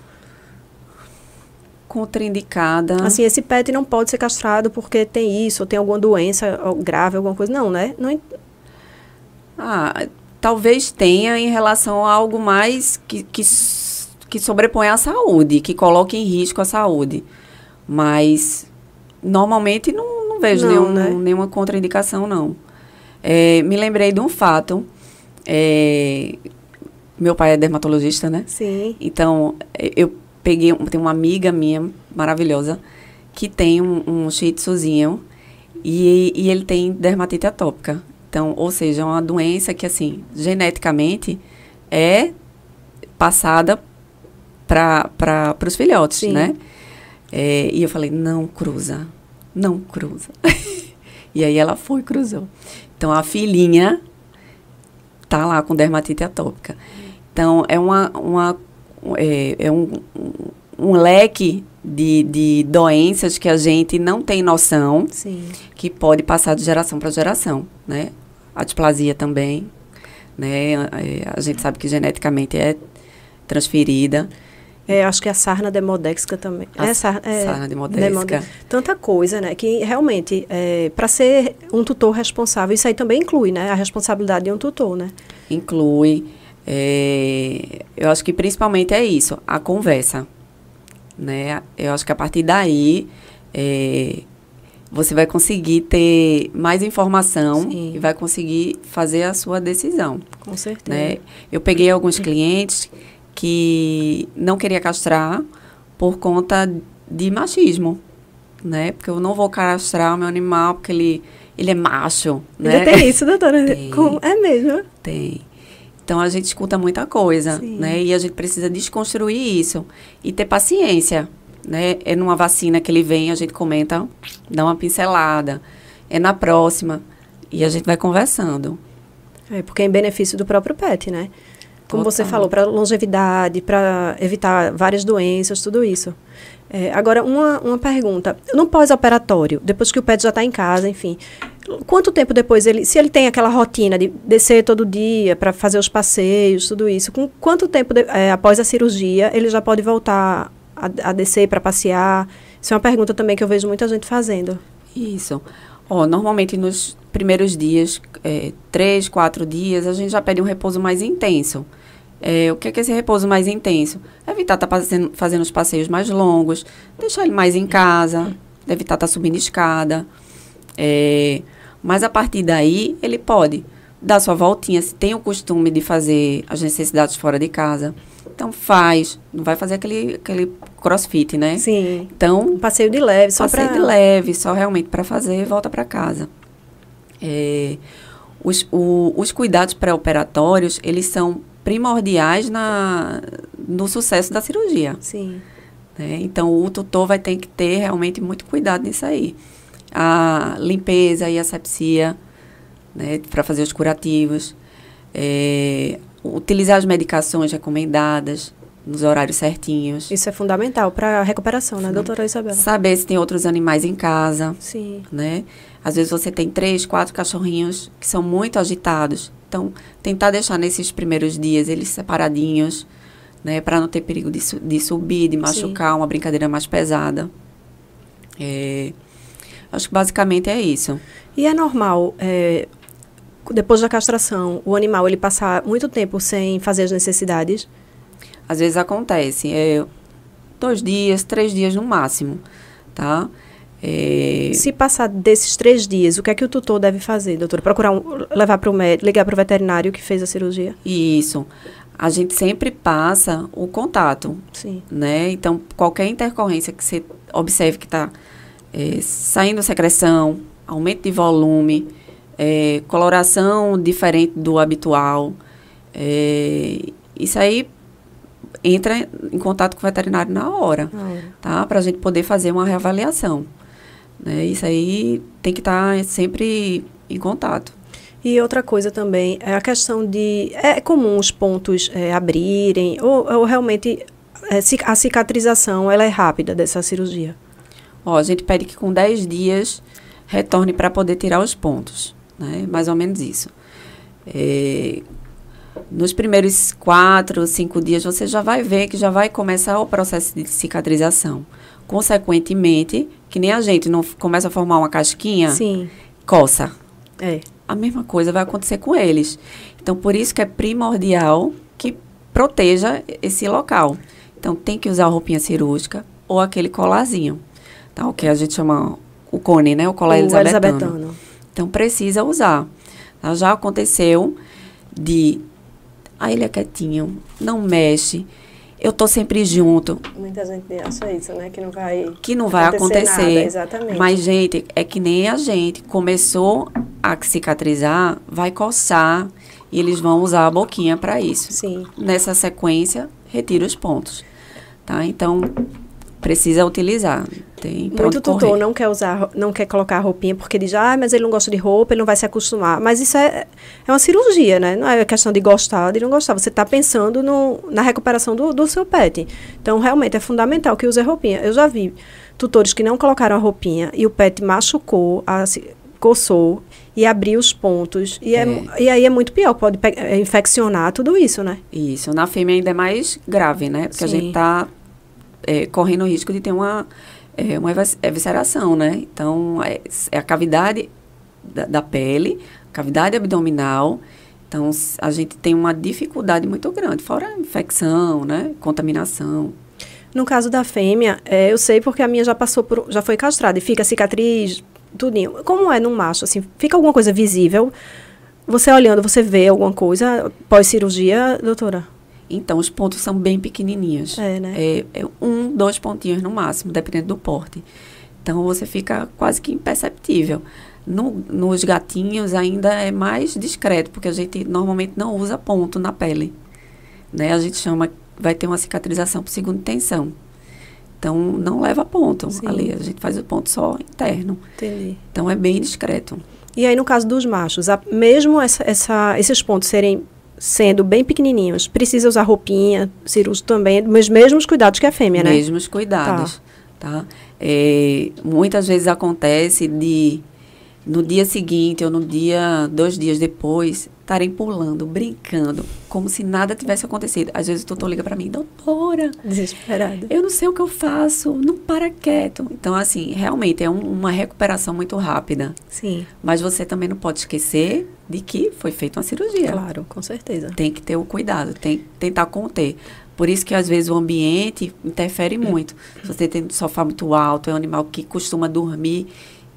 Contraindicada. Assim, esse pet não pode ser castrado porque tem isso, ou tem alguma doença grave, alguma coisa. Não, né? Não, ah, talvez tenha em relação a algo mais que, que, que sobrepõe a saúde, que coloque em risco a saúde. Mas, normalmente, não vejo não, nenhum, né? nenhuma contraindicação, não. É, me lembrei de um fato. É, meu pai é dermatologista, né? Sim. Então, eu peguei, tem uma amiga minha maravilhosa que tem um, um shih tzuzinho e, e ele tem dermatite atópica. Então, ou seja, é uma doença que, assim, geneticamente é passada para os filhotes, Sim. né? É, e eu falei, não cruza, não cruza. e aí ela foi cruzou. Então, a filhinha tá lá com dermatite atópica. Então, é uma, uma é, é um, um leque de, de doenças que a gente não tem noção Sim. que pode passar de geração para geração, né? A displasia também, né? É, a gente sabe que geneticamente é transferida. É, acho que a sarna demodexica também. A é, sar, é, sarna demodexica. Tanta coisa, né? Que realmente, é, para ser um tutor responsável, isso aí também inclui, né? A responsabilidade de um tutor, né? Inclui. É, eu acho que principalmente é isso, a conversa. Né? Eu acho que a partir daí é, você vai conseguir ter mais informação Sim. e vai conseguir fazer a sua decisão. Com certeza. Né? Eu peguei alguns clientes que não queria castrar por conta de machismo, né? Porque eu não vou castrar o meu animal porque ele, ele é macho, né? Ainda tem isso, doutora? Tem, é mesmo? Tem. Então a gente escuta muita coisa, Sim. né? E a gente precisa desconstruir isso e ter paciência, né? É numa vacina que ele vem, a gente comenta, dá uma pincelada. É na próxima e a gente vai conversando. É porque é em benefício do próprio pet, né? Como você falou, para longevidade, para evitar várias doenças, tudo isso. É, agora, uma, uma pergunta. No pós-operatório, depois que o pet já está em casa, enfim, quanto tempo depois ele, se ele tem aquela rotina de descer todo dia para fazer os passeios, tudo isso, com quanto tempo de, é, após a cirurgia ele já pode voltar a, a descer para passear? Isso é uma pergunta também que eu vejo muita gente fazendo. Isso. Oh, normalmente nos primeiros dias, é, três, quatro dias, a gente já pede um repouso mais intenso. É, o que é, que esse repouso mais intenso? Evitar estar tá fazendo, fazendo os passeios mais longos, deixar ele mais em casa, evitar estar tá subindo escada. É, mas a partir daí, ele pode dar sua voltinha, se tem o costume de fazer as necessidades fora de casa. Então faz, não vai fazer aquele, aquele crossfit, né? Sim. Então, um passeio de leve, só passeio pra... de leve, só realmente para fazer, volta para casa. É, os, o, os cuidados pré-operatórios, eles são primordiais na, no sucesso da cirurgia. Sim. Né? Então, o tutor vai ter que ter realmente muito cuidado nisso aí. A limpeza e asepsia, né, para fazer os curativos. É, utilizar as medicações recomendadas nos horários certinhos. Isso é fundamental para a recuperação, né, doutora Isabela? Saber se tem outros animais em casa. Sim. Né? Às vezes você tem três, quatro cachorrinhos que são muito agitados. Então, tentar deixar nesses primeiros dias eles separadinhos, né, para não ter perigo de, de subir, de machucar, Sim. uma brincadeira mais pesada. É, acho que basicamente é isso. E é normal, é, depois da castração, o animal ele passar muito tempo sem fazer as necessidades? Às vezes acontece, é, dois dias, três dias no máximo, tá? É... Se passar desses três dias, o que é que o tutor deve fazer, doutor? Procurar um, levar para o médico, ligar para o veterinário que fez a cirurgia? Isso. A gente sempre passa o contato. Sim. Né? Então, qualquer intercorrência que você observe que está é, saindo secreção, aumento de volume, é, coloração diferente do habitual, é, isso aí entra em contato com o veterinário na hora, hora. tá? Para a gente poder fazer uma reavaliação. Né? Isso aí tem que estar tá sempre em contato. E outra coisa também é a questão de. É comum os pontos é, abrirem, ou, ou realmente é, a cicatrização ela é rápida dessa cirurgia? Ó, a gente pede que com 10 dias retorne para poder tirar os pontos, né? Mais ou menos isso. É, nos primeiros quatro, cinco dias, você já vai ver que já vai começar o processo de cicatrização. Consequentemente, que nem a gente não começa a formar uma casquinha, Sim. coça. É. A mesma coisa vai acontecer com eles. Então, por isso que é primordial que proteja esse local. Então, tem que usar roupinha cirúrgica ou aquele colarzinho, tá? O que a gente chama o cone, né? O colar o elisabetano. elisabetano. Então, precisa usar. Tá? Já aconteceu de Aí ele é quietinho, não mexe. Eu tô sempre junto. Muita gente acha isso, né? Que não vai Que não vai acontecer. acontecer. exatamente. Mas, gente, é que nem a gente. Começou a cicatrizar, vai coçar e eles vão usar a boquinha para isso. Sim. Nessa sequência, retira os pontos. Tá? Então, precisa utilizar. Tem Muito tutor correr. não quer usar, não quer colocar a roupinha porque diz, ah, mas ele não gosta de roupa, ele não vai se acostumar. Mas isso é, é uma cirurgia, né? Não é questão de gostar ou de não gostar. Você está pensando no, na recuperação do, do seu pet. Então, realmente, é fundamental que use a roupinha. Eu já vi tutores que não colocaram a roupinha e o pet machucou, a, coçou e abriu os pontos. E, é. É. e aí é muito pior, pode é, infeccionar tudo isso, né? Isso. Na fêmea ainda é mais grave, né? Porque a Sim. gente está correndo o risco de ter uma, é, uma evis- evisceração, né? Então, é, é a cavidade da, da pele, cavidade abdominal. Então, a gente tem uma dificuldade muito grande, fora infecção, né? Contaminação. No caso da fêmea, é, eu sei porque a minha já passou por, já foi castrada e fica cicatriz, tudinho. Como é no macho, assim, fica alguma coisa visível? Você olhando, você vê alguma coisa pós-cirurgia, doutora? Então, os pontos são bem pequenininhos. É, né? É, é um, dois pontinhos no máximo, dependendo do porte. Então, você fica quase que imperceptível. No- nos gatinhos ainda é mais discreto, porque a gente normalmente não usa ponto na pele. Né? A gente chama, vai ter uma cicatrização por segunda tensão. Então, não leva ponto Sim. ali. A gente faz o ponto só interno. Entendi. Então, é bem discreto. E aí, no caso dos machos, a- mesmo essa, essa- esses pontos serem sendo bem pequenininhos, precisa usar roupinha, cirúrgico também, os mesmos cuidados que a fêmea, né? Mesmos cuidados, tá? É, muitas vezes acontece de no dia seguinte ou no dia dois dias depois estarem pulando, brincando, como se nada tivesse acontecido. Às vezes o tutor liga para mim, doutora, Desesperada. eu não sei o que eu faço, não para quieto. Então assim, realmente é um- uma recuperação muito rápida, Sim, mas você também não pode esquecer de que foi feita uma cirurgia claro, com certeza. tem que ter o cuidado, tem que tentar conter. Por isso que às vezes o ambiente interfere muito. Se você tem um sofá muito alto, é um animal que costuma dormir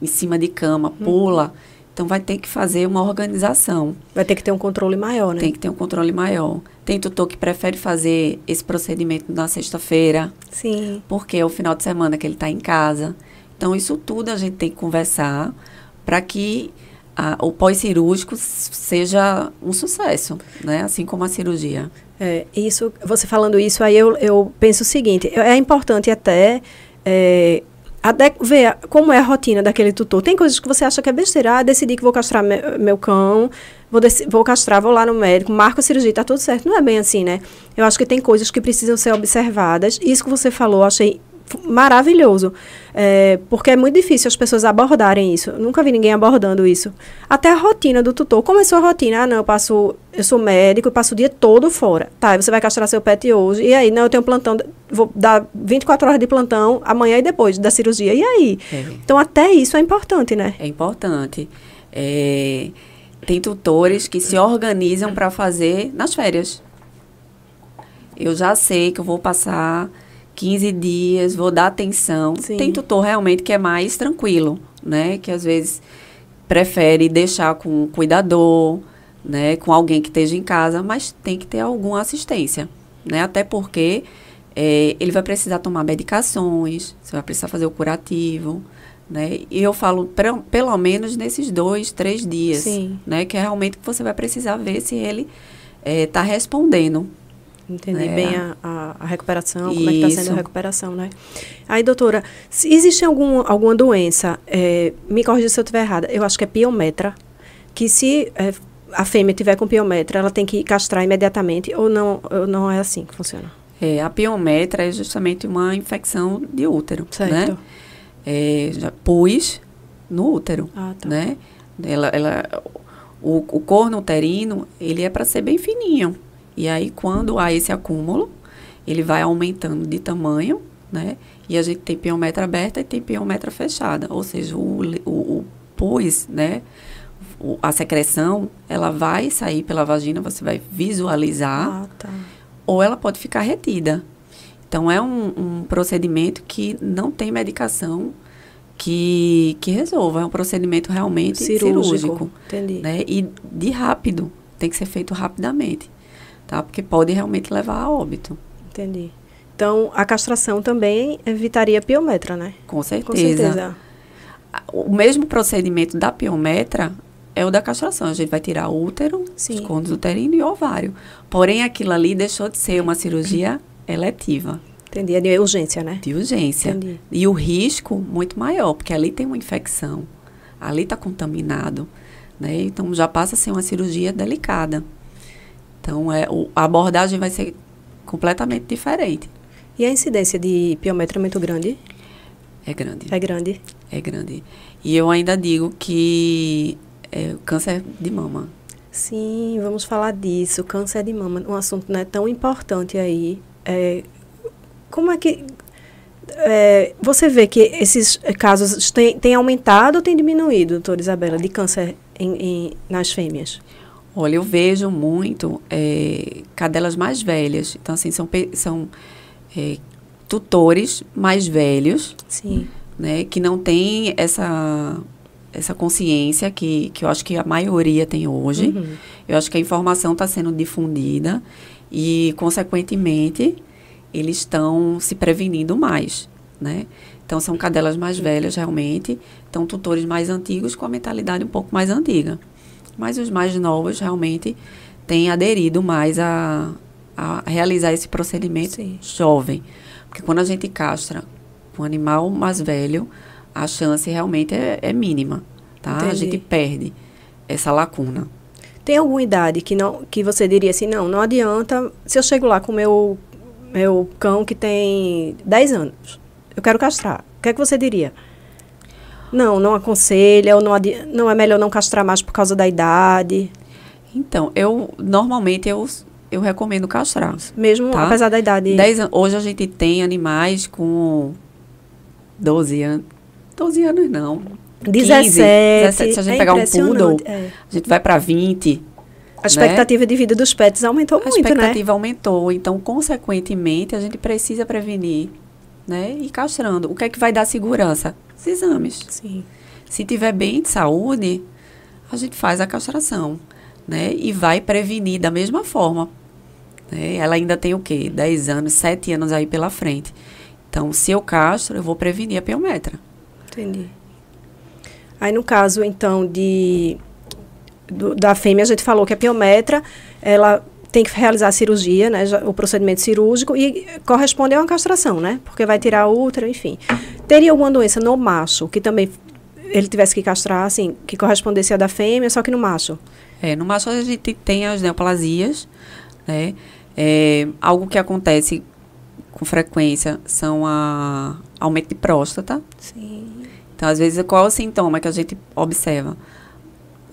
em cima de cama, pula, então vai ter que fazer uma organização. Vai ter que ter um controle maior, né? Tem que ter um controle maior. Tem tutor que prefere fazer esse procedimento na sexta-feira, Sim. porque é o final de semana que ele está em casa. Então, isso tudo a gente tem que conversar para que a- o pós-cirúrgico seja um sucesso, né? Assim como a cirurgia. É, isso, você falando isso, aí eu, eu penso o seguinte, é importante até, é, até ver como é a rotina daquele tutor. Tem coisas que você acha que é besteira, ah, decidi que vou castrar me- meu cão, vou, vou castrar, vou lá no médico, marco a cirurgia, tá tudo certo. Não é bem assim, né? Eu acho que tem coisas que precisam ser observadas. Isso que você falou, achei maravilhoso. É, porque é muito difícil as pessoas abordarem isso. Eu nunca vi ninguém abordando isso. Até a rotina do tutor. Começou a rotina. Ah, não, eu passo. Eu sou médico, eu passo o dia todo fora. Tá, você vai castrar seu pet hoje. E aí, não, eu tenho plantão. Vou dar 24 horas de plantão amanhã e depois da cirurgia. E aí? É. Então, até isso é importante, né? É importante. É, tem tutores que se organizam para fazer nas férias. Eu já sei que eu vou passar 15 dias, vou dar atenção. Sim. Tem tutor realmente que é mais tranquilo, né? Que às vezes prefere deixar com um cuidador, né? Com alguém que esteja em casa, mas tem que ter alguma assistência, né? Até porque é, ele vai precisar tomar medicações, você vai precisar fazer o curativo, né? E eu falo pre- pelo menos nesses dois, três dias, Sim. né? Que é realmente que você vai precisar ver se ele está respondendo. Entender É. bem a, a, a recuperação, como é que está sendo a recuperação, né? Aí, doutora, se existe algum, alguma doença, é, me corrija se eu estiver errada, eu acho que é piometra, que se é, a fêmea tiver com piometra, ela tem que castrar imediatamente, ou não, ou não é assim que funciona? É, a piometra é justamente uma infecção de útero, né? Certo. É, já pus no útero, Ah, tá. né? Ela, ela, o, o corno uterino, ele é para ser bem fininho. E aí, quando há esse acúmulo, ele vai aumentando de tamanho, né? E a gente tem piometra aberta e tem piometra fechada. Ou seja, o, o, o pus, né? O- a secreção, ela vai sair pela vagina, você vai visualizar Ah, tá. ou ela pode ficar retida. Então, é um, um procedimento que não tem medicação que, que resolva. É um procedimento realmente Cirúrgico. cirúrgico. Entendi. né? E de rápido. Tem que ser feito rapidamente. Tá? Porque pode realmente levar a óbito. Entendi. Então, a castração também evitaria piometra, né? Com certeza. Com certeza. O mesmo procedimento da piometra é o da castração. A gente vai tirar útero, Sim. os condos uterino e ovário. Porém, aquilo ali deixou de ser uma cirurgia eletiva, Entendi. É de urgência, né? de urgência. Entendi. E o risco muito maior, porque ali tem uma infecção, ali está contaminado. Né? Então, já passa a ser uma cirurgia delicada. Então, é, o- a abordagem vai ser completamente diferente. E a incidência de piometra é muito grande? É grande. É grande. É grande. E eu ainda digo que é câncer de mama. Sim, vamos falar disso. Câncer de mama, um assunto né, tão importante aí. É, como é que é, você vê que esses casos têm, têm aumentado ou têm diminuído, doutora Isabela, de câncer em- em- nas fêmeas? Olha, eu vejo muito é, cadelas mais velhas. Então, assim, são, são é, tutores mais velhos, Sim. né? Que não têm essa, essa consciência que, que eu acho que a maioria tem hoje. Uhum. Eu acho que a informação está sendo difundida e, consequentemente, eles estão se prevenindo mais, né? Então, são cadelas mais velhas, realmente. Então, tutores mais antigos com a mentalidade um pouco mais antiga. Mas os mais novos, realmente, têm aderido mais a, a realizar esse procedimento Sim. jovem. Porque quando a gente castra um animal mais velho, a chance realmente é, é mínima, tá? A Entendi. gente perde essa lacuna. Tem alguma idade que, não, que você diria assim, não, não adianta. Se eu chego lá com o meu, meu cão que tem 10 anos, eu quero castrar. O que é que você diria? Não, não aconselha, ou não, não é melhor não castrar mais por causa da idade. Então, eu normalmente eu, eu recomendo castrar. Mesmo Tá. apesar da idade. Dez hoje a gente tem animais com 12 anos. 12 anos não. 17. 17, se a gente é pegar um poodle, é. A gente vai para 20. A expectativa de vida dos pets aumentou A muito, né? expectativa aumentou. Então, consequentemente, a gente precisa prevenir, né? E castrando. O que é que vai dar segurança? Os exames. Sim. Se tiver bem de saúde, a gente faz a castração, né? E vai prevenir da mesma forma. né? Ela ainda tem o quê? 10 anos, 7 anos aí pela frente. Então, se eu castro, eu vou prevenir a piometra. Entendi. Aí, no caso, então, de do- da fêmea, a gente falou que a piometra, ela tem que realizar a cirurgia, né, já- o procedimento cirúrgico, e corresponde a uma castração, né? Porque vai tirar útero, enfim. Teria alguma doença no macho que também ele tivesse que castrar, assim, que correspondesse à da fêmea, só que no macho? É, no macho a gente tem as neoplasias, né? É, algo que acontece com frequência são a aumento de próstata. Sim. Então, às vezes, qual é o sintoma que a gente observa?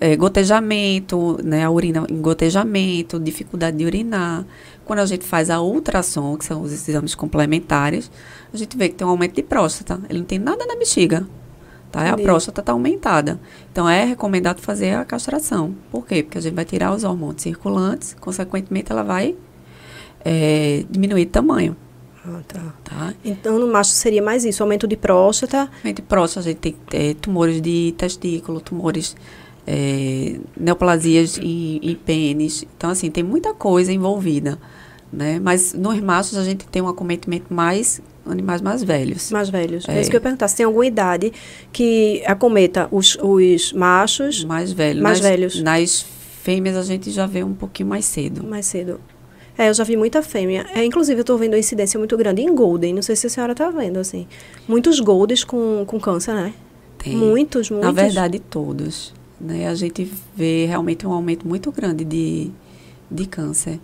É, gotejamento, né? A urina em gotejamento, dificuldade de urinar. Quando a gente faz a ultrassom, que são os exames complementares, a gente vê que tem um aumento de próstata. Ele não tem nada na bexiga. Tá? A próstata está aumentada. Então, é recomendado fazer a castração. Por quê? Porque a gente vai tirar os hormônios circulantes, consequentemente, ela vai é, diminuir de tamanho. Ah, tá. Tá? Então, no macho seria mais isso, aumento de próstata. Aumento de próstata, a gente tem é, tumores de testículo, tumores, é, neoplasias em, em pênis. Então, assim, tem muita coisa envolvida, né? Mas nos machos a gente tem um acometimento mais animais mais velhos. Mais velhos. É, É. isso que eu ia perguntar. Se tem alguma idade que acometa os, os machos Mais velhos. Mais nas, velhos. Nas fêmeas a gente já vê um pouquinho mais cedo. mais cedo. É, eu já vi muita fêmea. É, inclusive, eu estou vendo uma incidência muito grande em Golden. Não sei se a senhora está vendo, assim. Muitos Goldens com, com câncer, né? Tem. Muitos, muitos. Na verdade, todos. Né? A gente vê realmente um aumento muito grande de, de câncer.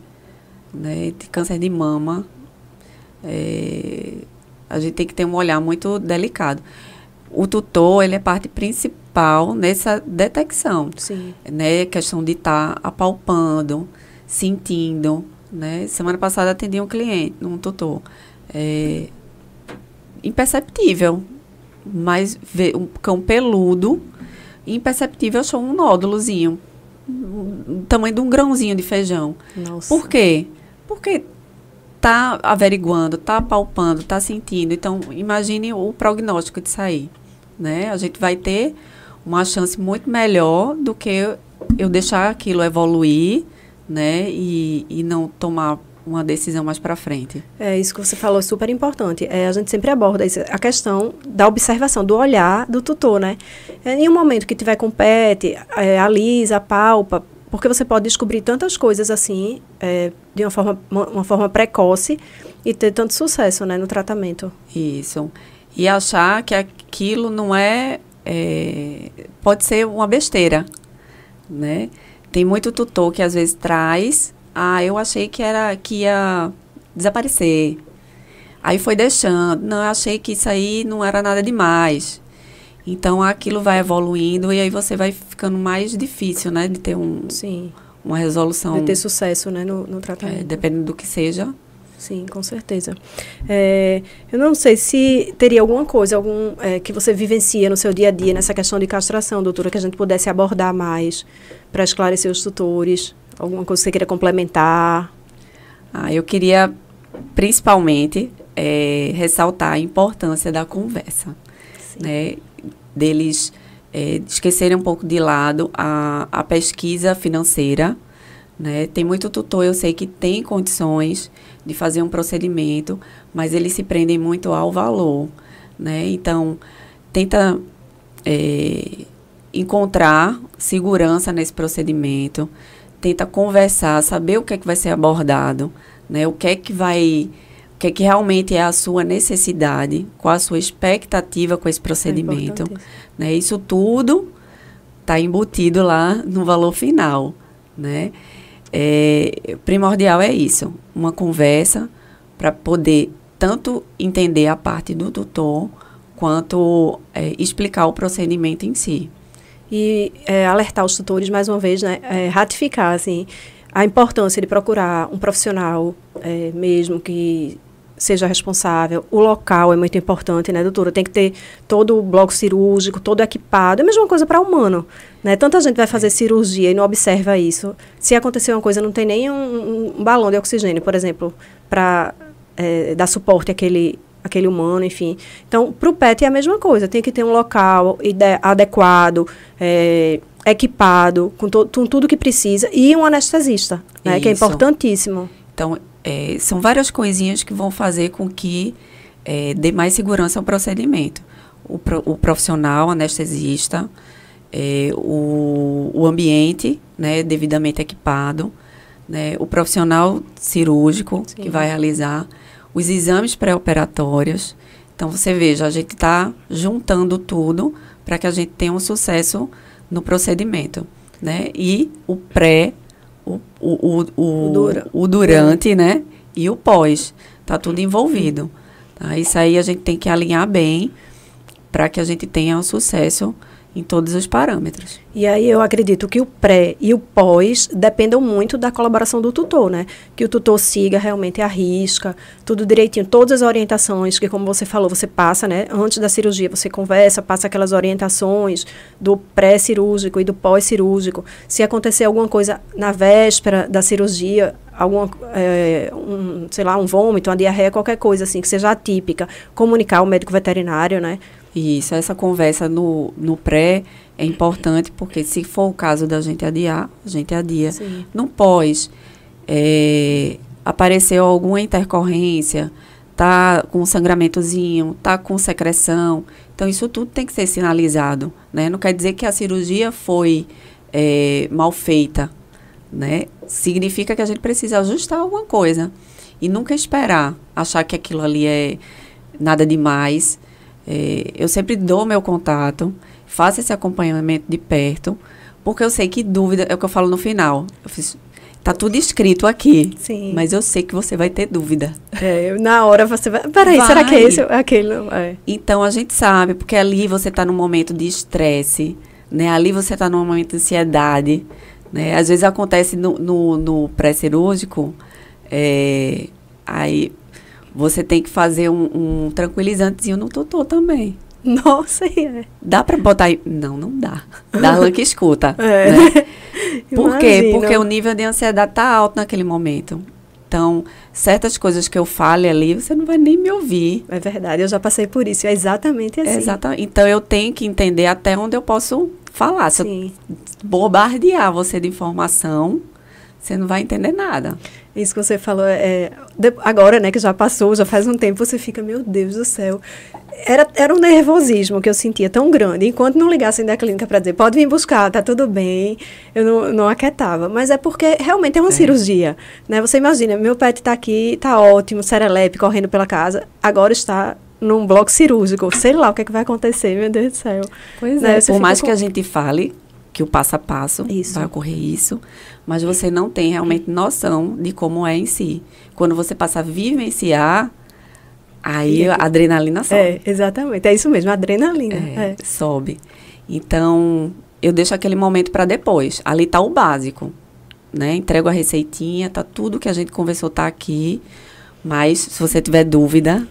Né? De câncer de mama. É, a gente tem que ter um olhar muito delicado. O tutor, ele é parte principal nessa detecção. Sim. Né? Questão de estar apalpando, sentindo. Né? Semana passada atendi um cliente, um tutor. É, imperceptível. Mas ver um cão peludo, imperceptível, achou um nódulozinho. O tamanho de um grãozinho de feijão. Nossa. Por quê? Porque tá averiguando, tá palpando, tá sentindo. Então, imagine o prognóstico de sair, né? A gente vai ter uma chance muito melhor do que eu deixar aquilo evoluir, né? E, e não tomar uma decisão mais para frente. É isso que você falou, super importante. É, a gente sempre aborda isso, a questão da observação, do olhar do tutor, né? É, em um momento que tiver com pet, é, alisa, palpa, porque você pode descobrir tantas coisas assim, é, de uma forma, uma, uma, forma precoce e ter tanto sucesso, né, no tratamento. Isso. E achar que aquilo não é, é pode ser uma besteira, né? Tem muito tutor que às vezes traz ah, eu achei que era que ia desaparecer. Aí foi deixando. Não, eu achei que isso aí não era nada demais. Então aquilo vai evoluindo e aí você vai ficando mais difícil, né, de ter um Sim. uma resolução. De ter sucesso, né, no, no tratamento. É, dependendo do que seja. Sim, com certeza. É, eu não sei se teria alguma coisa, algum é, que você vivencia no seu dia a dia nessa questão de castração, doutora, que a gente pudesse abordar mais para esclarecer os tutores. Alguma coisa que você queira complementar? Ah, eu queria principalmente é, ressaltar a importância da conversa, Sim. né? Deles é, esquecerem um pouco de lado a, a pesquisa financeira, né? Tem muito tutor, eu sei que tem condições de fazer um procedimento, mas eles se prendem muito ao valor, né? Então, tenta é, encontrar segurança nesse procedimento, tenta conversar, saber o que é que vai ser abordado, né? O que é que vai, o que é que realmente é a sua necessidade, qual a sua expectativa com esse procedimento, é né? Isso tudo está embutido lá no valor final, né? É, primordial é isso, uma conversa para poder tanto entender a parte do tutor quanto é, explicar o procedimento em si e é, alertar os tutores, mais uma vez, né, é, ratificar assim, a importância de procurar um profissional é, mesmo que seja responsável. O local é muito importante, né, doutora? Tem que ter todo o bloco cirúrgico, todo equipado. É a mesma coisa para humano, né? Tanta gente vai fazer cirurgia e não observa isso. Se acontecer uma coisa, não tem nem um, um balão de oxigênio, por exemplo, para é, dar suporte àquele aquele humano, enfim. Então, para o PET é a mesma coisa, tem que ter um local adequado, é, equipado, com, com, tudo que precisa, e um anestesista, né, que é importantíssimo. Então, é, são várias coisinhas que vão fazer com que é, dê mais segurança ao procedimento. O, pro, o profissional anestesista, é, o, o ambiente né, devidamente equipado, né, o profissional cirúrgico Sim. que vai realizar os exames pré-operatórios. Então, você veja, a gente está juntando tudo para que a gente tenha um sucesso no procedimento, né? E o pré, o, o, o, o, Dura. o durante, né? E o pós. Está tudo envolvido. Tá? Isso aí a gente tem que alinhar bem para que a gente tenha um sucesso em todos os parâmetros. E aí eu acredito que o pré e o pós dependam muito da colaboração do tutor, né? Que o tutor siga realmente a risca, tudo direitinho, todas as orientações que como você falou, você passa, né? Antes da cirurgia, você conversa, passa aquelas orientações do pré-cirúrgico e do pós-cirúrgico. Se acontecer alguma coisa na véspera da cirurgia, alguma, é, um, sei lá, um vômito, uma diarreia, qualquer coisa assim que seja atípica, comunicar ao médico veterinário, né? Isso, essa conversa no, no pré é importante, porque se for o caso da gente adiar, a gente adia. Sim. No pós, é, apareceu alguma intercorrência, tá com sangramentozinho, tá com secreção. Então, isso tudo tem que ser sinalizado, né? Não quer dizer que a cirurgia foi é, mal feita, né? Significa que a gente precisa ajustar alguma coisa. E nunca esperar, achar que aquilo ali é nada demais é, eu sempre dou meu contato, faço esse acompanhamento de perto, porque eu sei que dúvida, é o que eu falo no final. Eu fiz, tá tudo escrito aqui, Sim. mas eu sei que você vai ter dúvida. É, na hora você vai. Peraí, vai. será que é esse? Aquele não é. Então a gente sabe, porque ali você está num momento de estresse, né? Ali você está num momento de ansiedade. Né? Às vezes acontece no, no, no pré-cirúrgico, é, aí você tem que fazer um, um tranquilizantezinho no tutor também. Nossa, é. Dá para botar aí? Não, não dá. Darlan que escuta. É. Né? Por quê? Porque o nível de ansiedade tá alto naquele momento. Então, certas coisas que eu fale ali, você não vai nem me ouvir. É verdade, eu já passei por isso. É exatamente assim. exatamente. Então, eu tenho que entender até onde eu posso falar. Se Sim. eu bombardear você de informação, você não vai entender nada. Isso que você falou, é, de, agora, né, que já passou, já faz um tempo, você fica, meu Deus do céu. Era, era um nervosismo que eu sentia tão grande. Enquanto não ligassem da clínica para dizer, pode vir buscar, tá tudo bem, eu não, não aquietava. Mas é porque realmente é uma é. cirurgia, né? Você imagina, meu pet está aqui, está ótimo, serelepe, correndo pela casa, agora está num bloco cirúrgico. Sei lá o que, é que vai acontecer, meu Deus do céu. Pois né? é, por mais com... que a gente fale que o passo a passo isso. vai ocorrer isso, mas você não tem realmente noção de como é em si. Quando você passa a vivenciar, aí a adrenalina sobe. É, exatamente. É isso mesmo, a adrenalina. É, é. Sobe. Então, eu deixo aquele momento para depois. Ali está o básico, né? Entrego a receitinha, tá tudo que a gente conversou tá aqui. Mas se você tiver dúvida,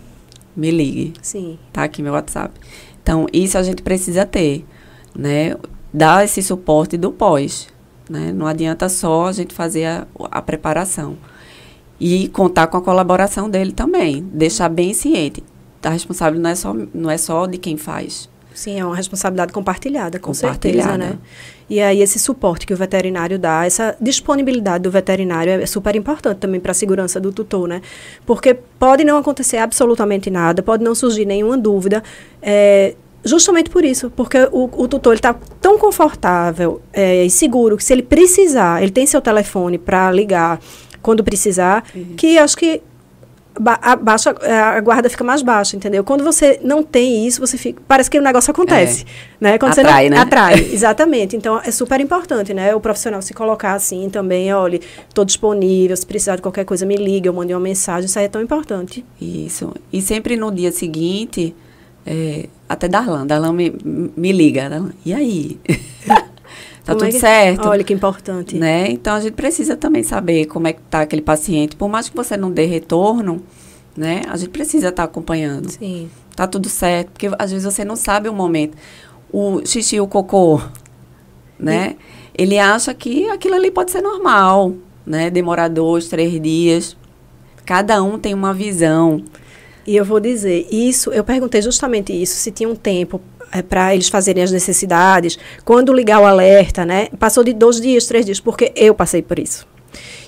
me ligue. Sim. Tá aqui meu WhatsApp. Então, isso a gente precisa ter, né? dar esse suporte do pós. Né? Não adianta só a gente fazer a, a preparação. E contar com a colaboração dele também. Deixar bem ciente. A responsabilidade não é só, não é só de quem faz. Sim, é uma responsabilidade compartilhada, com compartilhada. certeza, né? E aí esse suporte que o veterinário dá, essa disponibilidade do veterinário é super importante também para a segurança do tutor, né? Porque pode não acontecer absolutamente nada, pode não surgir nenhuma dúvida. É, Justamente por isso, porque o, o tutor está tão confortável é, e seguro que se ele precisar, ele tem seu telefone para ligar quando precisar, uhum. que acho que a, baixa, a guarda fica mais baixa, entendeu? Quando você não tem isso, você fica, parece que o negócio acontece, é. né? Quando atrai, você não, né? Atrai, exatamente. Então, é super importante, né? O profissional se colocar assim também, olha, estou disponível, se precisar de qualquer coisa, me liga, eu mando uma mensagem, isso aí é tão importante. Isso. E sempre no dia seguinte, é, até Darlan. Darlan me, me liga. Darlan, e aí? tá como tudo é que, certo? Olha que importante. Né? Então a gente precisa também saber como é que tá aquele paciente. Por mais que você não dê retorno, né? A gente precisa estar tá acompanhando. Sim. Tá tudo certo. Porque às vezes você não sabe o momento. O xixi, o cocô, né? Ele acha que aquilo ali pode ser normal, né? Demorar dois, três dias. Cada um tem uma visão. E eu vou dizer, isso, eu perguntei justamente isso, se tinha um tempo é, para eles fazerem as necessidades, quando ligar o alerta, né? Passou de dois dias, três dias, porque eu passei por isso.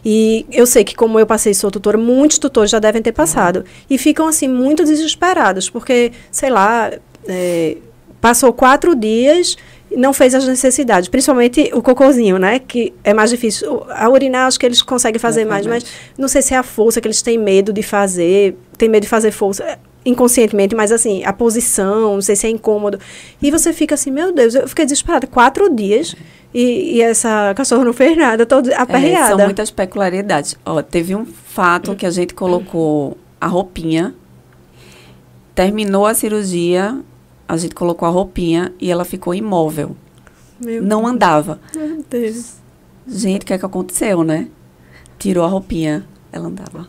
E eu sei que, como eu passei sou tutora, muitos tutores já devem ter passado. E ficam, assim, muito desesperados, porque, sei lá, é, passou quatro dias não fez as necessidades, principalmente o cocôzinho, né? Que é mais difícil. A urinar, acho que eles conseguem fazer mais, mas não sei se é a força que eles têm medo de fazer, tem medo de fazer força é, inconscientemente, mas assim, a posição, não sei se é incômodo. E você fica assim, meu Deus, eu fiquei desesperada. Quatro dias e, e essa cachorra não fez nada, toda aperreada. É, são muitas peculiaridades. Ó, teve um fato que a gente colocou a roupinha, terminou a cirurgia, a gente colocou a roupinha e ela ficou imóvel. Meu não Deus. andava. Meu Deus. Gente, o que é que aconteceu, né? Tirou a roupinha, ela andava.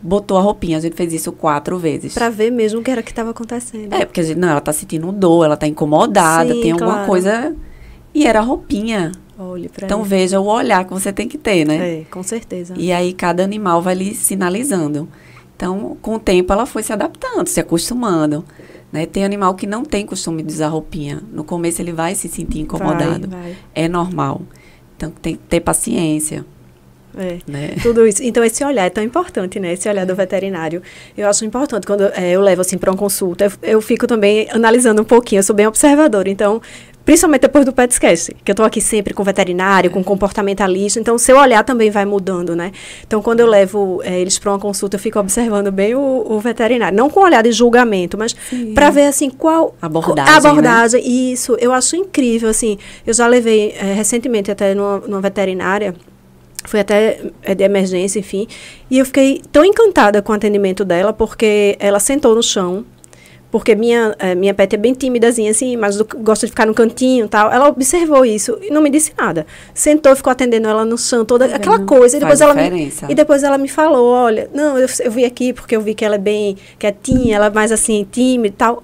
Botou a roupinha, a gente fez isso quatro vezes. Pra ver mesmo o que era que estava acontecendo. É, porque a gente, não, ela tá sentindo dor, ela tá incomodada, Sim, tem alguma claro. coisa. E era a roupinha. Olhe pra então veja o olhar que você tem que ter, né? É, com certeza. E aí cada animal vai lhe sinalizando. Então, com o tempo ela foi se adaptando, se acostumando. Né? Tem animal que não tem costume de usar roupinha. No começo ele vai se sentir incomodado. Vai, vai. É normal. Então tem que ter paciência. É, né? tudo isso. Então, esse olhar é tão importante, né? Esse olhar do veterinário. Eu acho importante quando é, eu levo, assim, para uma consulta, eu, eu, fico também analisando um pouquinho, eu sou bem observadora. Então, Principalmente depois do Pet Esquece, que eu estou aqui sempre com veterinário, com comportamentalista, então seu olhar também vai mudando, né? Então, quando eu levo é, eles para uma consulta, eu fico observando bem o, o, veterinário. Não com olhar de julgamento, mas para ver, assim, qual... Abordagem, A abordagem, né? isso. Eu acho incrível, assim. Eu já levei é, recentemente até numa, numa veterinária, foi até é, de emergência, enfim. E eu fiquei tão encantada com o atendimento dela, porque ela sentou no chão, porque minha, é, minha pet é bem tímidazinha, assim, mas gosta de ficar no cantinho tal. Ela observou isso e não me disse nada. Sentou, ficou atendendo ela no chão, toda tá aquela coisa. E depois, ela me, e depois ela me falou, olha, não, eu, eu vim aqui porque eu vi que ela é bem quietinha, ela é mais assim, tímida e tal.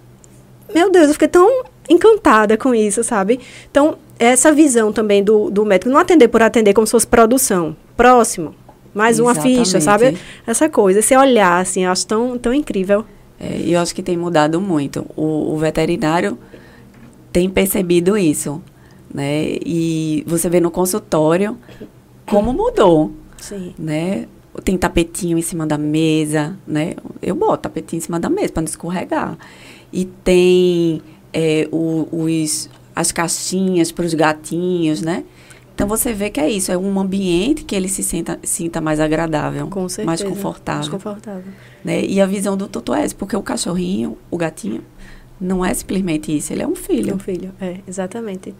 Meu Deus, eu fiquei tão encantada com isso, sabe? Então, essa visão também do, do médico, não atender por atender como se fosse produção. Próximo, mais Exatamente. uma ficha, sabe? Essa coisa, esse olhar, assim, eu acho tão, tão incrível. É, e eu acho que tem mudado muito. O, o, veterinário tem percebido isso, né? E você vê no consultório, como mudou, Sim. né? Tem tapetinho em cima da mesa, né? Eu boto tapetinho em cima da mesa para não escorregar. E tem é, o, os, as caixinhas para os gatinhos, né? Então você vê que é isso, é um ambiente que ele se sinta, sinta mais agradável, Com certeza. mais confortável. Mais confortável. Né? E a visão do tutor é essa, porque o cachorrinho, o gatinho, não é simplesmente isso, ele é um filho. É um filho, é, exatamente.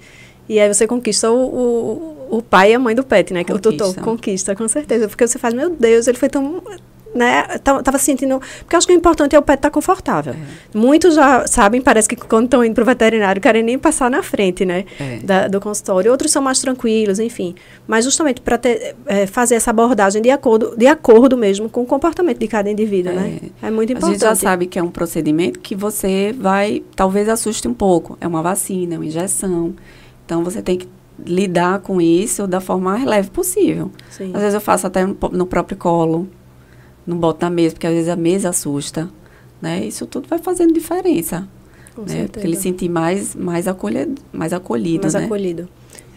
E aí você conquista o, o, o pai e a mãe do pet, né? Que o tutor conquista, com certeza. Porque você faz, meu Deus, ele foi tão. Né, tava, tava sentindo. Porque eu acho que o importante é o pet estar confortável. Muitos já sabem, parece que quando estão indo para o veterinário, querem nem passar na frente, né? É. da- do consultório. Outros são mais tranquilos, enfim. Mas justamente para fazer essa abordagem de acordo, de acordo mesmo com o comportamento de cada indivíduo, né? É muito A importante. gente já sabe que é um procedimento que você vai, talvez assuste um pouco. É uma vacina, é uma injeção. Então você tem que lidar com isso da forma mais leve possível. Sim. Às vezes eu faço até no próprio colo, não boto na mesa, porque às vezes a mesa assusta. Né? Isso tudo vai fazendo diferença. Com né? certeza. Porque ele se sentir mais, mais, acolhido, mais acolhido. mais né? acolhido.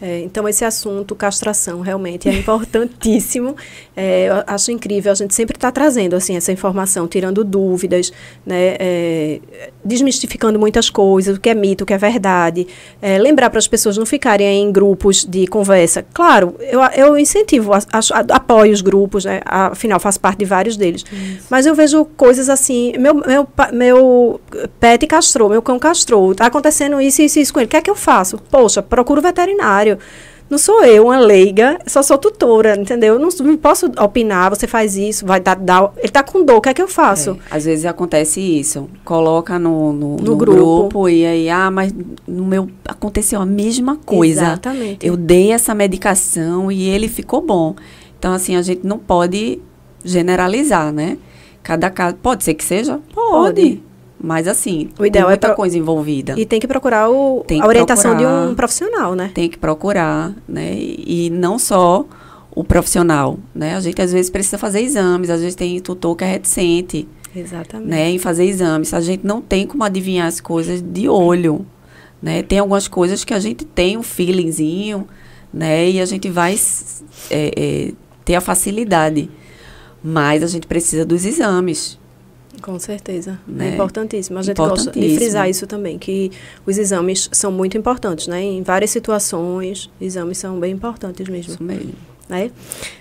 É, então, esse assunto, castração, realmente é importantíssimo. É, eu acho incrível, a gente sempre está trazendo assim, essa informação, tirando dúvidas, né, é, desmistificando muitas coisas, o que é mito, o que é verdade. É, lembrar para as pessoas não ficarem em grupos de conversa. Claro, eu, eu incentivo, a- acho- a- apoio os grupos, né, afinal, faço parte de vários deles. Mas eu vejo coisas assim, meu, meu, meu pet castrou, meu cão castrou, tá acontecendo isso, isso, isso com ele. O que é que eu faço? Poxa, procuro o Não sou eu uma leiga, só sou tutora, entendeu? Eu não, não posso opinar, você faz isso, vai dar, dar. Ele tá com dor, o que é que eu faço? É, às vezes acontece isso. Coloca no, no, no grupo. grupo. e aí, ah, mas no meu aconteceu a mesma coisa. Exatamente. Eu dei essa medicação e ele ficou bom. Então, assim, a gente não pode generalizar, né? Cada caso. Pode ser que seja? Pode. Pode. Mas, assim, O ideal tem é muita pro- coisa envolvida. E tem que procurar o- Tem que a orientação procurar. de um profissional, né? Tem que procurar, né? E, não só o profissional, né? A gente, às vezes, precisa fazer exames. Às vezes, tem tutor que é reticente. Exatamente. né, em fazer exames. A gente não tem como adivinhar as coisas de olho, né? Tem algumas coisas que a gente tem um feelingzinho, né? E a gente vai é, é, ter a facilidade. Mas a gente precisa dos exames. Com certeza. Né? É importantíssimo. A gente gosta de frisar isso também, que os exames são muito importantes, né? Em várias situações, exames são bem importantes mesmo. Isso mesmo. né?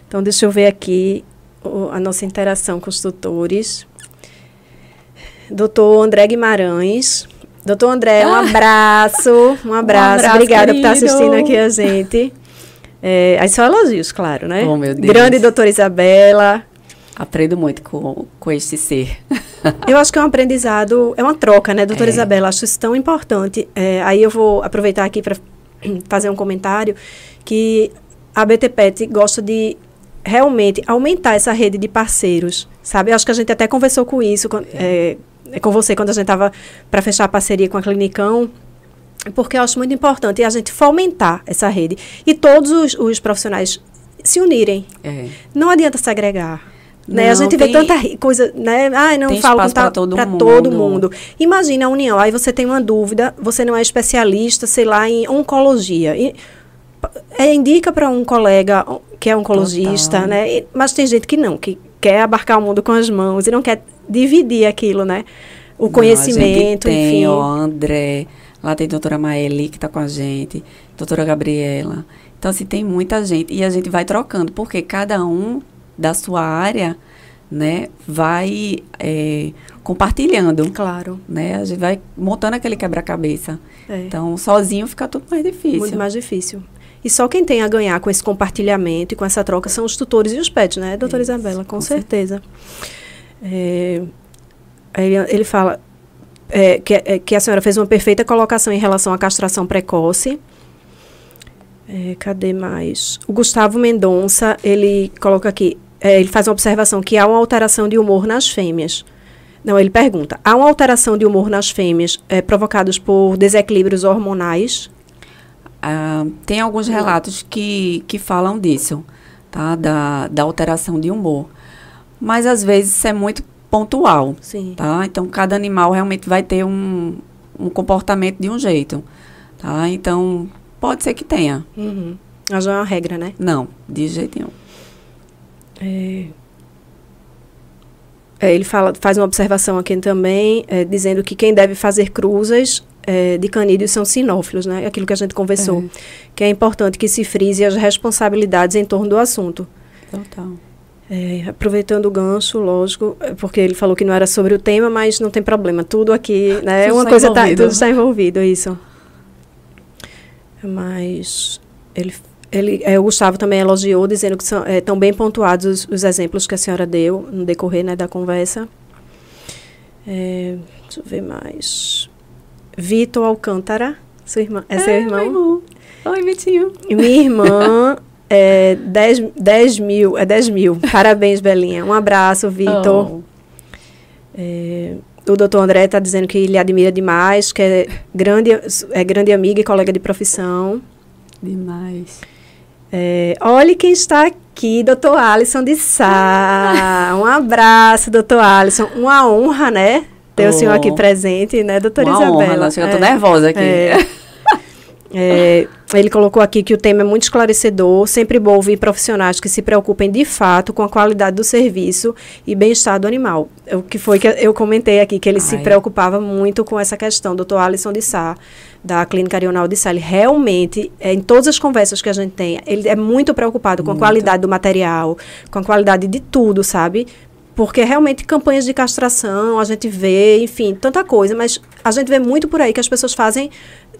Então, deixa eu ver aqui o- a nossa interação com os tutores. Doutor André Guimarães. Doutor André, um abraço. Um abraço. abraço, Obrigada por estar querido. assistindo aqui a gente. É, aí só elogios, claro, né? Oh, meu Deus. Grande doutora Isabela. Aprendo muito com, com este ser. Eu acho que é um aprendizado, é uma troca, né, doutora É. Isabela? Acho isso tão importante. É, aí eu vou aproveitar aqui para fazer um comentário que a BTPET gosta de realmente aumentar essa rede de parceiros, sabe? Eu acho que a gente até conversou com isso, com, é, com você, quando a gente estava para fechar a parceria com a Clinicão, porque eu acho muito importante a gente fomentar essa rede e todos os, os profissionais se unirem. É. Não adianta se Né? a Não, gente vê tem- tanta ri- coisa, né? Ai, não tem falo pra todo pra mundo. todo mundo. Imagina a união. Aí você tem uma dúvida, você não é especialista, sei lá, em oncologia. E, é, indica para um colega que é oncologista, Total. né? E- mas tem gente que não, que quer abarcar o mundo com as mãos e não quer dividir aquilo, né? O Não, conhecimento, a gente tem, enfim. ó, André, lá tem a doutora Maeli que está com a gente, doutora Gabriela. Então, assim, tem muita gente. E a gente vai trocando, porque cada um da sua área, né, vai é, compartilhando, Claro. né? A gente vai montando aquele quebra-cabeça. É. Então, sozinho fica tudo mais difícil. Muito mais difícil. E só quem tem a ganhar com esse compartilhamento e com essa troca são os tutores e os pets, né, doutora Isso, Isabela? Com, com certeza. É, aí ele, ele fala é, que, é, que a senhora fez uma perfeita colocação em relação à castração precoce. É, cadê mais? O Gustavo Mendonça, ele coloca aqui, é, ele faz uma observação que há uma alteração de humor nas fêmeas. Não, ele pergunta: há uma alteração de humor nas fêmeas é, provocados por desequilíbrios hormonais? Ah, tem alguns relatos que, que falam disso, tá? Da, da alteração de humor. Mas às vezes isso é muito pontual, Sim. tá? Então cada animal realmente vai ter um, um comportamento de um jeito, tá? Então pode ser que tenha. Uhum. Mas não é uma regra, né? Não, de jeito nenhum. É, é, ele fala, faz uma observação aqui também, é, dizendo que quem deve fazer cruzas é, de canídeos são sinófilos, né? Aquilo que a gente conversou. É. Que é importante que se frise as responsabilidades em torno do assunto. Total. É, aproveitando o gancho, lógico, é, porque ele falou que não era sobre o tema, mas não tem problema. Tudo aqui, né? Tudo uma coisa tá, tudo está envolvido, isso. Mas ele ele, é, o Gustavo também elogiou, dizendo que são, é, estão bem pontuados os, os, exemplos que a senhora deu no decorrer né, da conversa. É, deixa eu ver mais. Vitor Alcântara, sua irmã, é, é seu irmão? irmão. Oi, Vitinho. Minha irmã é 10, 10 mil, é 10 mil. Parabéns, Belinha. Um abraço, Vitor. Oh. É, o doutor André está dizendo que ele admira demais, que é grande, é grande amiga e colega de profissão. Demais. É, olhe quem está aqui, doutor Alisson de Sá. Um abraço, doutor Alisson. Uma honra, né? Ter oh. o senhor aqui presente, né, doutora Uma Isabela? Honra, nossa, eu estou é, nervosa aqui. É, é, ele colocou aqui que o tema é muito esclarecedor, sempre bom ouvir profissionais que se preocupem de fato com a qualidade do serviço e bem-estar do animal. O que foi que eu comentei aqui, que ele Ai. se preocupava muito com essa questão, doutor Alisson de Sá da Clínica Arional de Sá, ele realmente, é, em todas as conversas que a gente tem, ele é muito preocupado com muito. a qualidade do material, com a qualidade de tudo, sabe? Porque realmente campanhas de castração, a gente vê, enfim, tanta coisa, mas a gente vê muito por aí que as pessoas fazem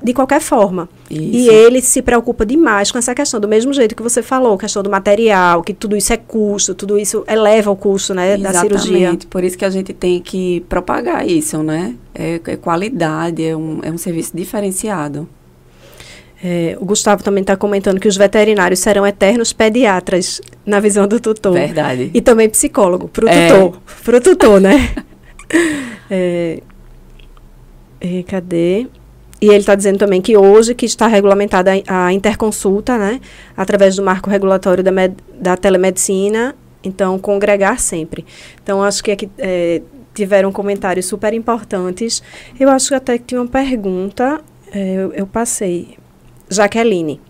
de qualquer forma. Isso. E ele se preocupa demais com essa questão, do mesmo jeito que você falou, questão do material, que tudo isso é custo, tudo isso eleva o custo, né, Exatamente. da cirurgia. Por isso que a gente tem que propagar isso, né? É, é qualidade, é um, é um serviço diferenciado. É, o Gustavo também está comentando que os veterinários serão eternos pediatras, na visão do tutor. Verdade. E também psicólogo, para o é. tutor. Para o tutor, né? é, é, cadê? E ele está dizendo também que hoje que está regulamentada a, interconsulta, né, através do marco regulatório da, med, da telemedicina, então congregar sempre. Então acho que aqui é, tiveram comentários super importantes. Eu acho que até que tinha uma pergunta, é, eu, eu passei. Jaqueline.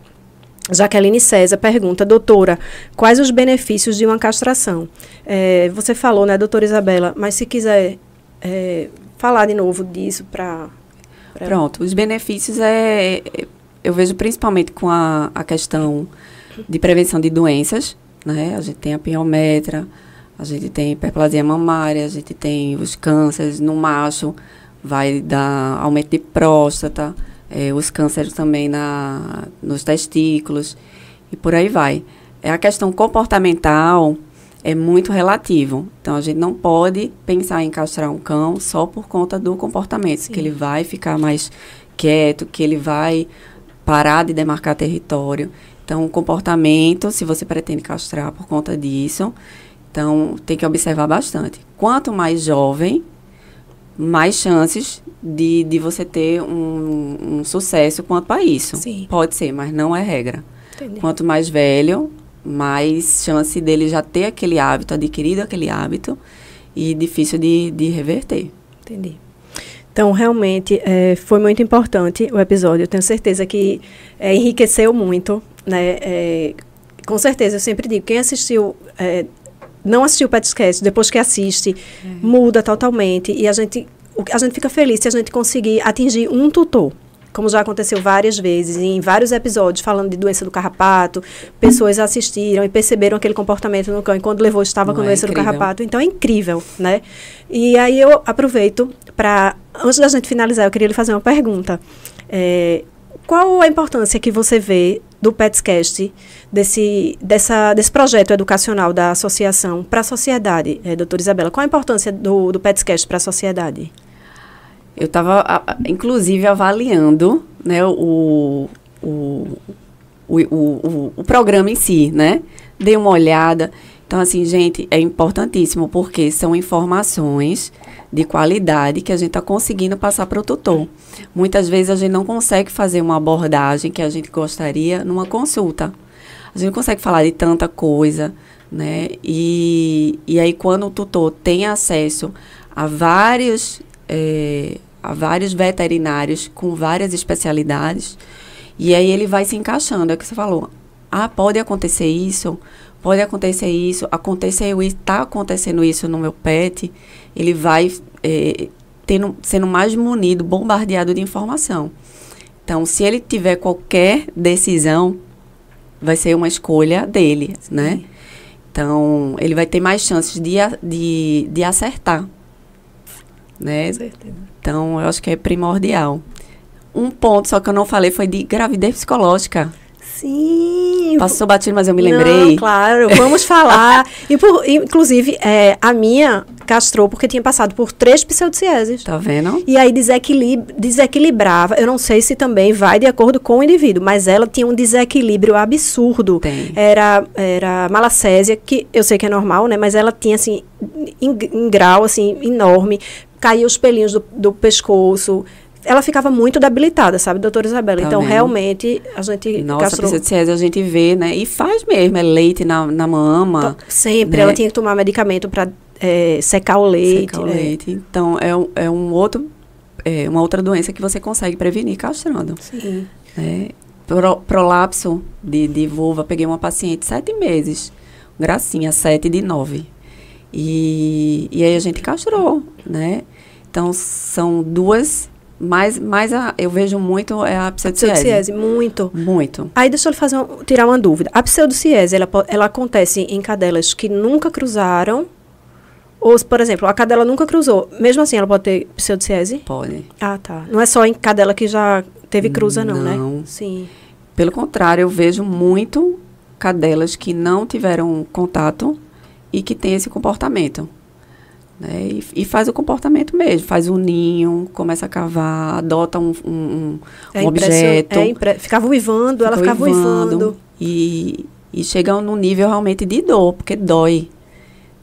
Jaqueline César pergunta, doutora, quais os benefícios de uma castração? É, você falou, né, doutora Isabela, mas se quiser é, falar de novo disso para. Pronto, os benefícios é, é, eu vejo principalmente com a, a questão de prevenção de doenças, né? A gente tem a piometra, a gente tem hiperplasia mamária, a gente tem os cânceres no macho, vai dar aumento de próstata, é, os cânceres também na, nos testículos e por aí vai. É a questão comportamental, é muito relativo. Então, a gente não pode pensar em castrar um cão só por conta do comportamento, Sim. que ele vai ficar mais quieto, que ele vai parar de demarcar território. Então, o comportamento, se você pretende castrar por conta disso, então tem que observar bastante. Quanto mais jovem, mais chances de, de você ter um, um sucesso quanto a isso. Sim. Pode ser, mas não é regra. Entendi. Quanto mais velho, mais chance dele já ter aquele hábito, adquirido aquele hábito, e difícil de, de reverter. Entendi. Então, realmente, é, foi muito importante o episódio. Eu tenho certeza que é, enriqueceu muito. Né? É, com certeza, eu sempre digo, quem assistiu, é, não assistiu o Petscast, depois que assiste, é. muda totalmente. E a gente, a gente fica feliz se a gente conseguir atingir um tutor como já aconteceu várias vezes, em vários episódios, falando de doença do carrapato, pessoas assistiram e perceberam aquele comportamento no cão, e quando levou estava Não com é doença incrível. do carrapato. Então é incrível, né? E aí eu aproveito para, antes da gente finalizar, eu queria lhe fazer uma pergunta. É, qual a importância que você vê do PetsCast, desse, dessa, desse projeto educacional da associação para a sociedade, é, doutora Isabela? Qual a importância do, do PetsCast para a sociedade? Eu estava, inclusive, avaliando né, o, o, o, o, programa em si, né? Dei uma olhada. Então, assim, gente, é importantíssimo porque são informações de qualidade que a gente está conseguindo passar para o tutor. Muitas vezes a gente não consegue fazer uma abordagem que a gente gostaria numa consulta. A gente não consegue falar de tanta coisa, né? E, e aí, quando o tutor tem acesso a vários é, a vários veterinários com várias especialidades. E aí ele vai se encaixando, é o que você falou. ah, pode acontecer isso, pode acontecer isso, aconteceu isso, está acontecendo isso no meu pet, ele vai é, tendo, sendo mais munido, bombardeado de informação. Então, se ele tiver qualquer decisão, vai ser uma escolha dele, né? Então, ele vai ter mais chances de, de, de acertar, né? Certeza. Então, eu acho que é primordial. Um ponto só que eu não falei foi de gravidez psicológica. Sim. Passou batido, mas eu me lembrei. Não, claro, vamos falar. e por, inclusive, é, a minha castrou porque tinha passado por três pseudocieses. Tá vendo? E aí desequilib desequilibrava. Eu não sei se também vai de acordo com o indivíduo, mas ela tinha um desequilíbrio absurdo. Tem. Era, era malacésia, que eu sei que é normal, né? Mas ela tinha, assim, em, em grau, assim, enorme. Caía os pelinhos do, do pescoço ela ficava muito debilitada, sabe, doutora Isabela? Tá então, realmente, a gente... Nossa, castrou... a gente vê, né? E faz mesmo, é leite na, na mama. Então, sempre, né? ela tinha que tomar medicamento para é, secar o leite. Secar o é. leite. Então, é um, é um outro... É uma outra doença que você consegue prevenir castrando. Sim. É, pro, prolapso de, de vulva, peguei uma paciente sete meses. Gracinha, sete de nove. E, e aí a gente castrou, né? Então, são duas mas, mas a, eu vejo muito é a pseudociese. Pseudociese, muito. Muito. Aí deixa eu fazer um, tirar uma dúvida. A pseudociese, ela, ela acontece em cadelas que nunca cruzaram ou, por exemplo, a cadela nunca cruzou. Mesmo assim, ela pode ter pseudociese? Pode. Ah, tá. Não é só em cadela que já teve cruza, não, né? não. né? Sim. Pelo contrário, eu vejo muito cadelas que não tiveram contato e que têm esse comportamento. Né? E, e, faz o comportamento mesmo, faz um ninho, começa a cavar, adota um, um, um é objeto. É impre... Ficava uivando, ela ficava uivando. E, e chega num nível realmente de dor, porque dói.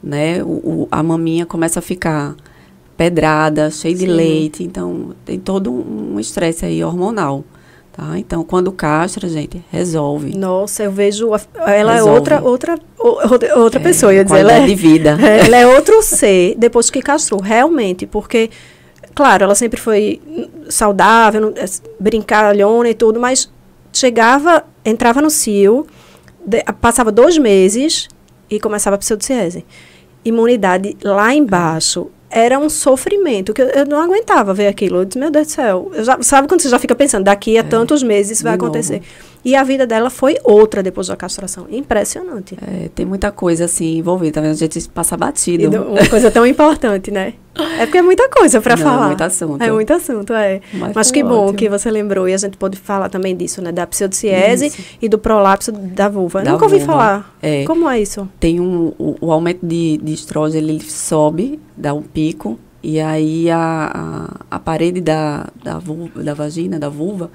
Né? O, o a maminha começa a ficar pedrada, cheia de leite, então tem todo um estresse aí hormonal. Tá? Então, quando castra, gente, resolve. Nossa, eu vejo. A, ela resolve. é outra, outra, outra, é, pessoa. Eu dizer, ela é, de vida. ela é outro ser depois que castrou, realmente. Porque, claro, ela sempre foi saudável, é, brincalhona e tudo, mas chegava, entrava no cio, de, passava dois meses e começava a pseudociese. Imunidade lá embaixo era um sofrimento, que eu, eu, não aguentava ver aquilo. Eu disse, meu Deus do céu. Já, sabe quando você já fica pensando, daqui a é, tantos meses vai acontecer. Novo. E a vida dela foi outra depois da castração. Impressionante. É, tem muita coisa assim envolvida, tá A gente passa batido. Uma coisa tão importante, né? É porque é muita coisa para falar. É muito assunto. É muito assunto, é. Mas, Mas que bom ótimo. que você lembrou e a gente pode falar também disso, né? Da pseudociese isso. e do prolapso da vulva. Da Nunca ouvi vulva. falar. É. Como é isso? Tem um, o, o aumento de, de estrógeno, ele sobe, dá um pico, e aí a, a, a parede da, da, vulva, da vagina, da vulva,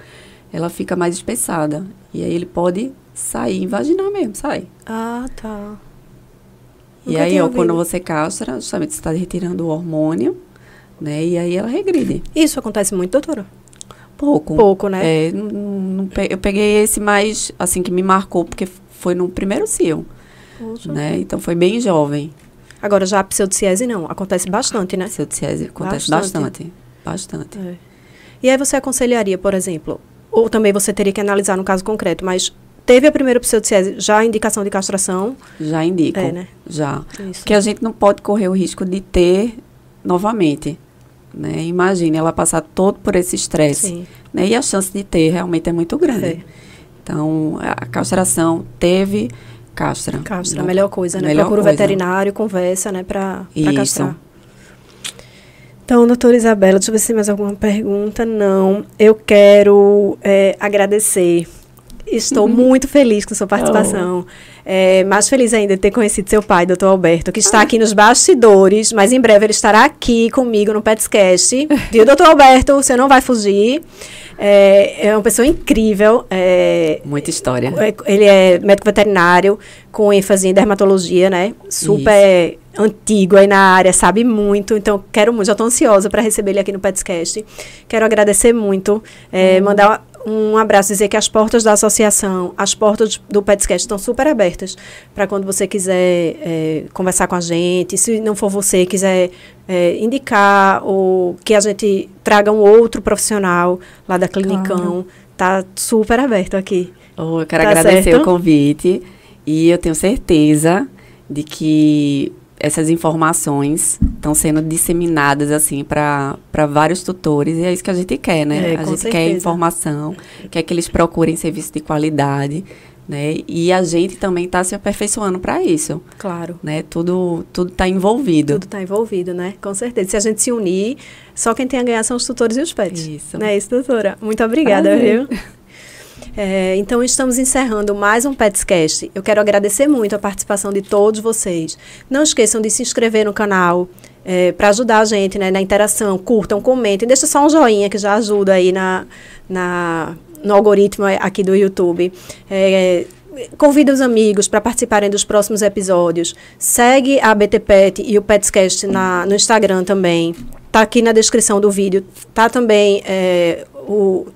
ela fica mais espessada. E aí ele pode sair vaginal mesmo, sai. Ah, tá. E aí, ó, quando você castra, justamente você está retirando o hormônio, né? E aí ela regride. Isso acontece muito, doutora? Pouco. Pouco, né? É, não, não, eu peguei esse mais, assim, que me marcou, porque foi no primeiro cio. Né? Então, foi bem jovem. Agora, já a pseudociese não, acontece bastante, né? Pseudociese acontece bastante. Bastante. bastante. É. E aí você aconselharia, por exemplo, ou também você teria que analisar no caso concreto, mas teve a primeira pseudociese, já a indicação de castração? Já indico, é, né? já. Isso. Porque a gente não pode correr o risco de ter novamente. Né? Imagine ela passar todo por esse estresse. Né? E a chance de ter realmente é muito grande. É. Então, a castração teve castra. Castra, a melhor coisa, né? Melhor Procura o veterinário, conversa, né, para castrar. Então, doutora Isabela, deixa eu ver se tem mais alguma pergunta. Não. Eu quero é, agradecer. Estou uhum. muito feliz com sua participação. Oh. É, mais feliz ainda de ter conhecido seu pai, doutor Alberto, que está ah. aqui nos bastidores, mas em breve ele estará aqui comigo no Petscast. Viu, doutor Alberto? Você não vai fugir. É, é uma pessoa incrível. É, Muita história. É, ele é médico veterinário, com ênfase em dermatologia, né? Super Isso antigo aí na área, sabe muito. Então, quero muito, já estou ansiosa para receber ele aqui no Petscast. Quero agradecer muito, uhum. mandar um abraço, dizer que as portas da associação, as portas do Petscast estão super abertas para quando você quiser é, conversar com a gente. Se não for você, quiser é, indicar ou que a gente traga um outro profissional lá da Clinicão, claro. tá super aberto aqui. Oh, eu quero tá agradecer certo? o convite e eu tenho certeza de que essas informações estão sendo disseminadas assim para vários tutores e é isso que a gente quer, né? É, a gente certeza. quer informação, quer que eles procurem serviço de qualidade, né? E a gente também está se aperfeiçoando para isso. Claro. Né? Tudo tudo está envolvido. Tudo está envolvido, né? Com certeza. Se a gente se unir, só quem tem a ganhar são os tutores e os pets. Isso. Não é isso, doutora? Muito obrigada, Prazer. viu? É, então, estamos encerrando mais um Petscast. Eu quero agradecer muito a participação de todos vocês. Não esqueçam de se inscrever no canal é, para ajudar a gente né, na interação. Curtam, comentem, deixa só um joinha que já ajuda aí na, na, no algoritmo aqui do YouTube. É, Convida os amigos para participarem dos próximos episódios. Segue a BT Pet e o Petscast na, no Instagram também. Tá aqui na descrição do vídeo. Tá também é, o,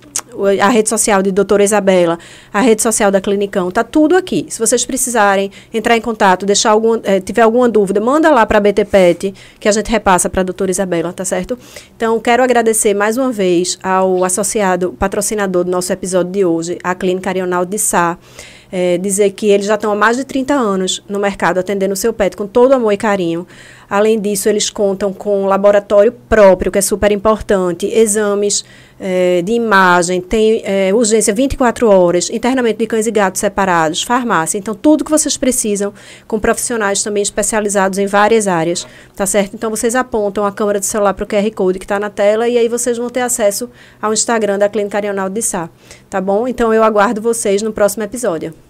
a rede social de doutora Isabela, a rede social da Clinicão, tá tudo aqui. Se vocês precisarem entrar em contato, deixar algum, é, tiver alguma dúvida, manda lá para a BT Pet, que a gente repassa para a doutora Isabela, tá certo? Então, quero agradecer mais uma vez ao associado, patrocinador do nosso episódio de hoje, a Clínica Arional de Sá. É, dizer que eles já estão há mais de 30 anos no mercado atendendo o seu pet com todo amor e carinho. Além disso, eles contam com um laboratório próprio, que é super importante, exames é, de imagem, tem é, urgência 24 horas, internamento de cães e gatos separados, farmácia. Então, tudo que vocês precisam, com profissionais também especializados em várias áreas, tá certo? Então, vocês apontam a câmera do celular para o QR Code que está na tela e aí vocês vão ter acesso ao Instagram da Clínica Arional de Sá, tá bom? Então, eu aguardo vocês no próximo episódio.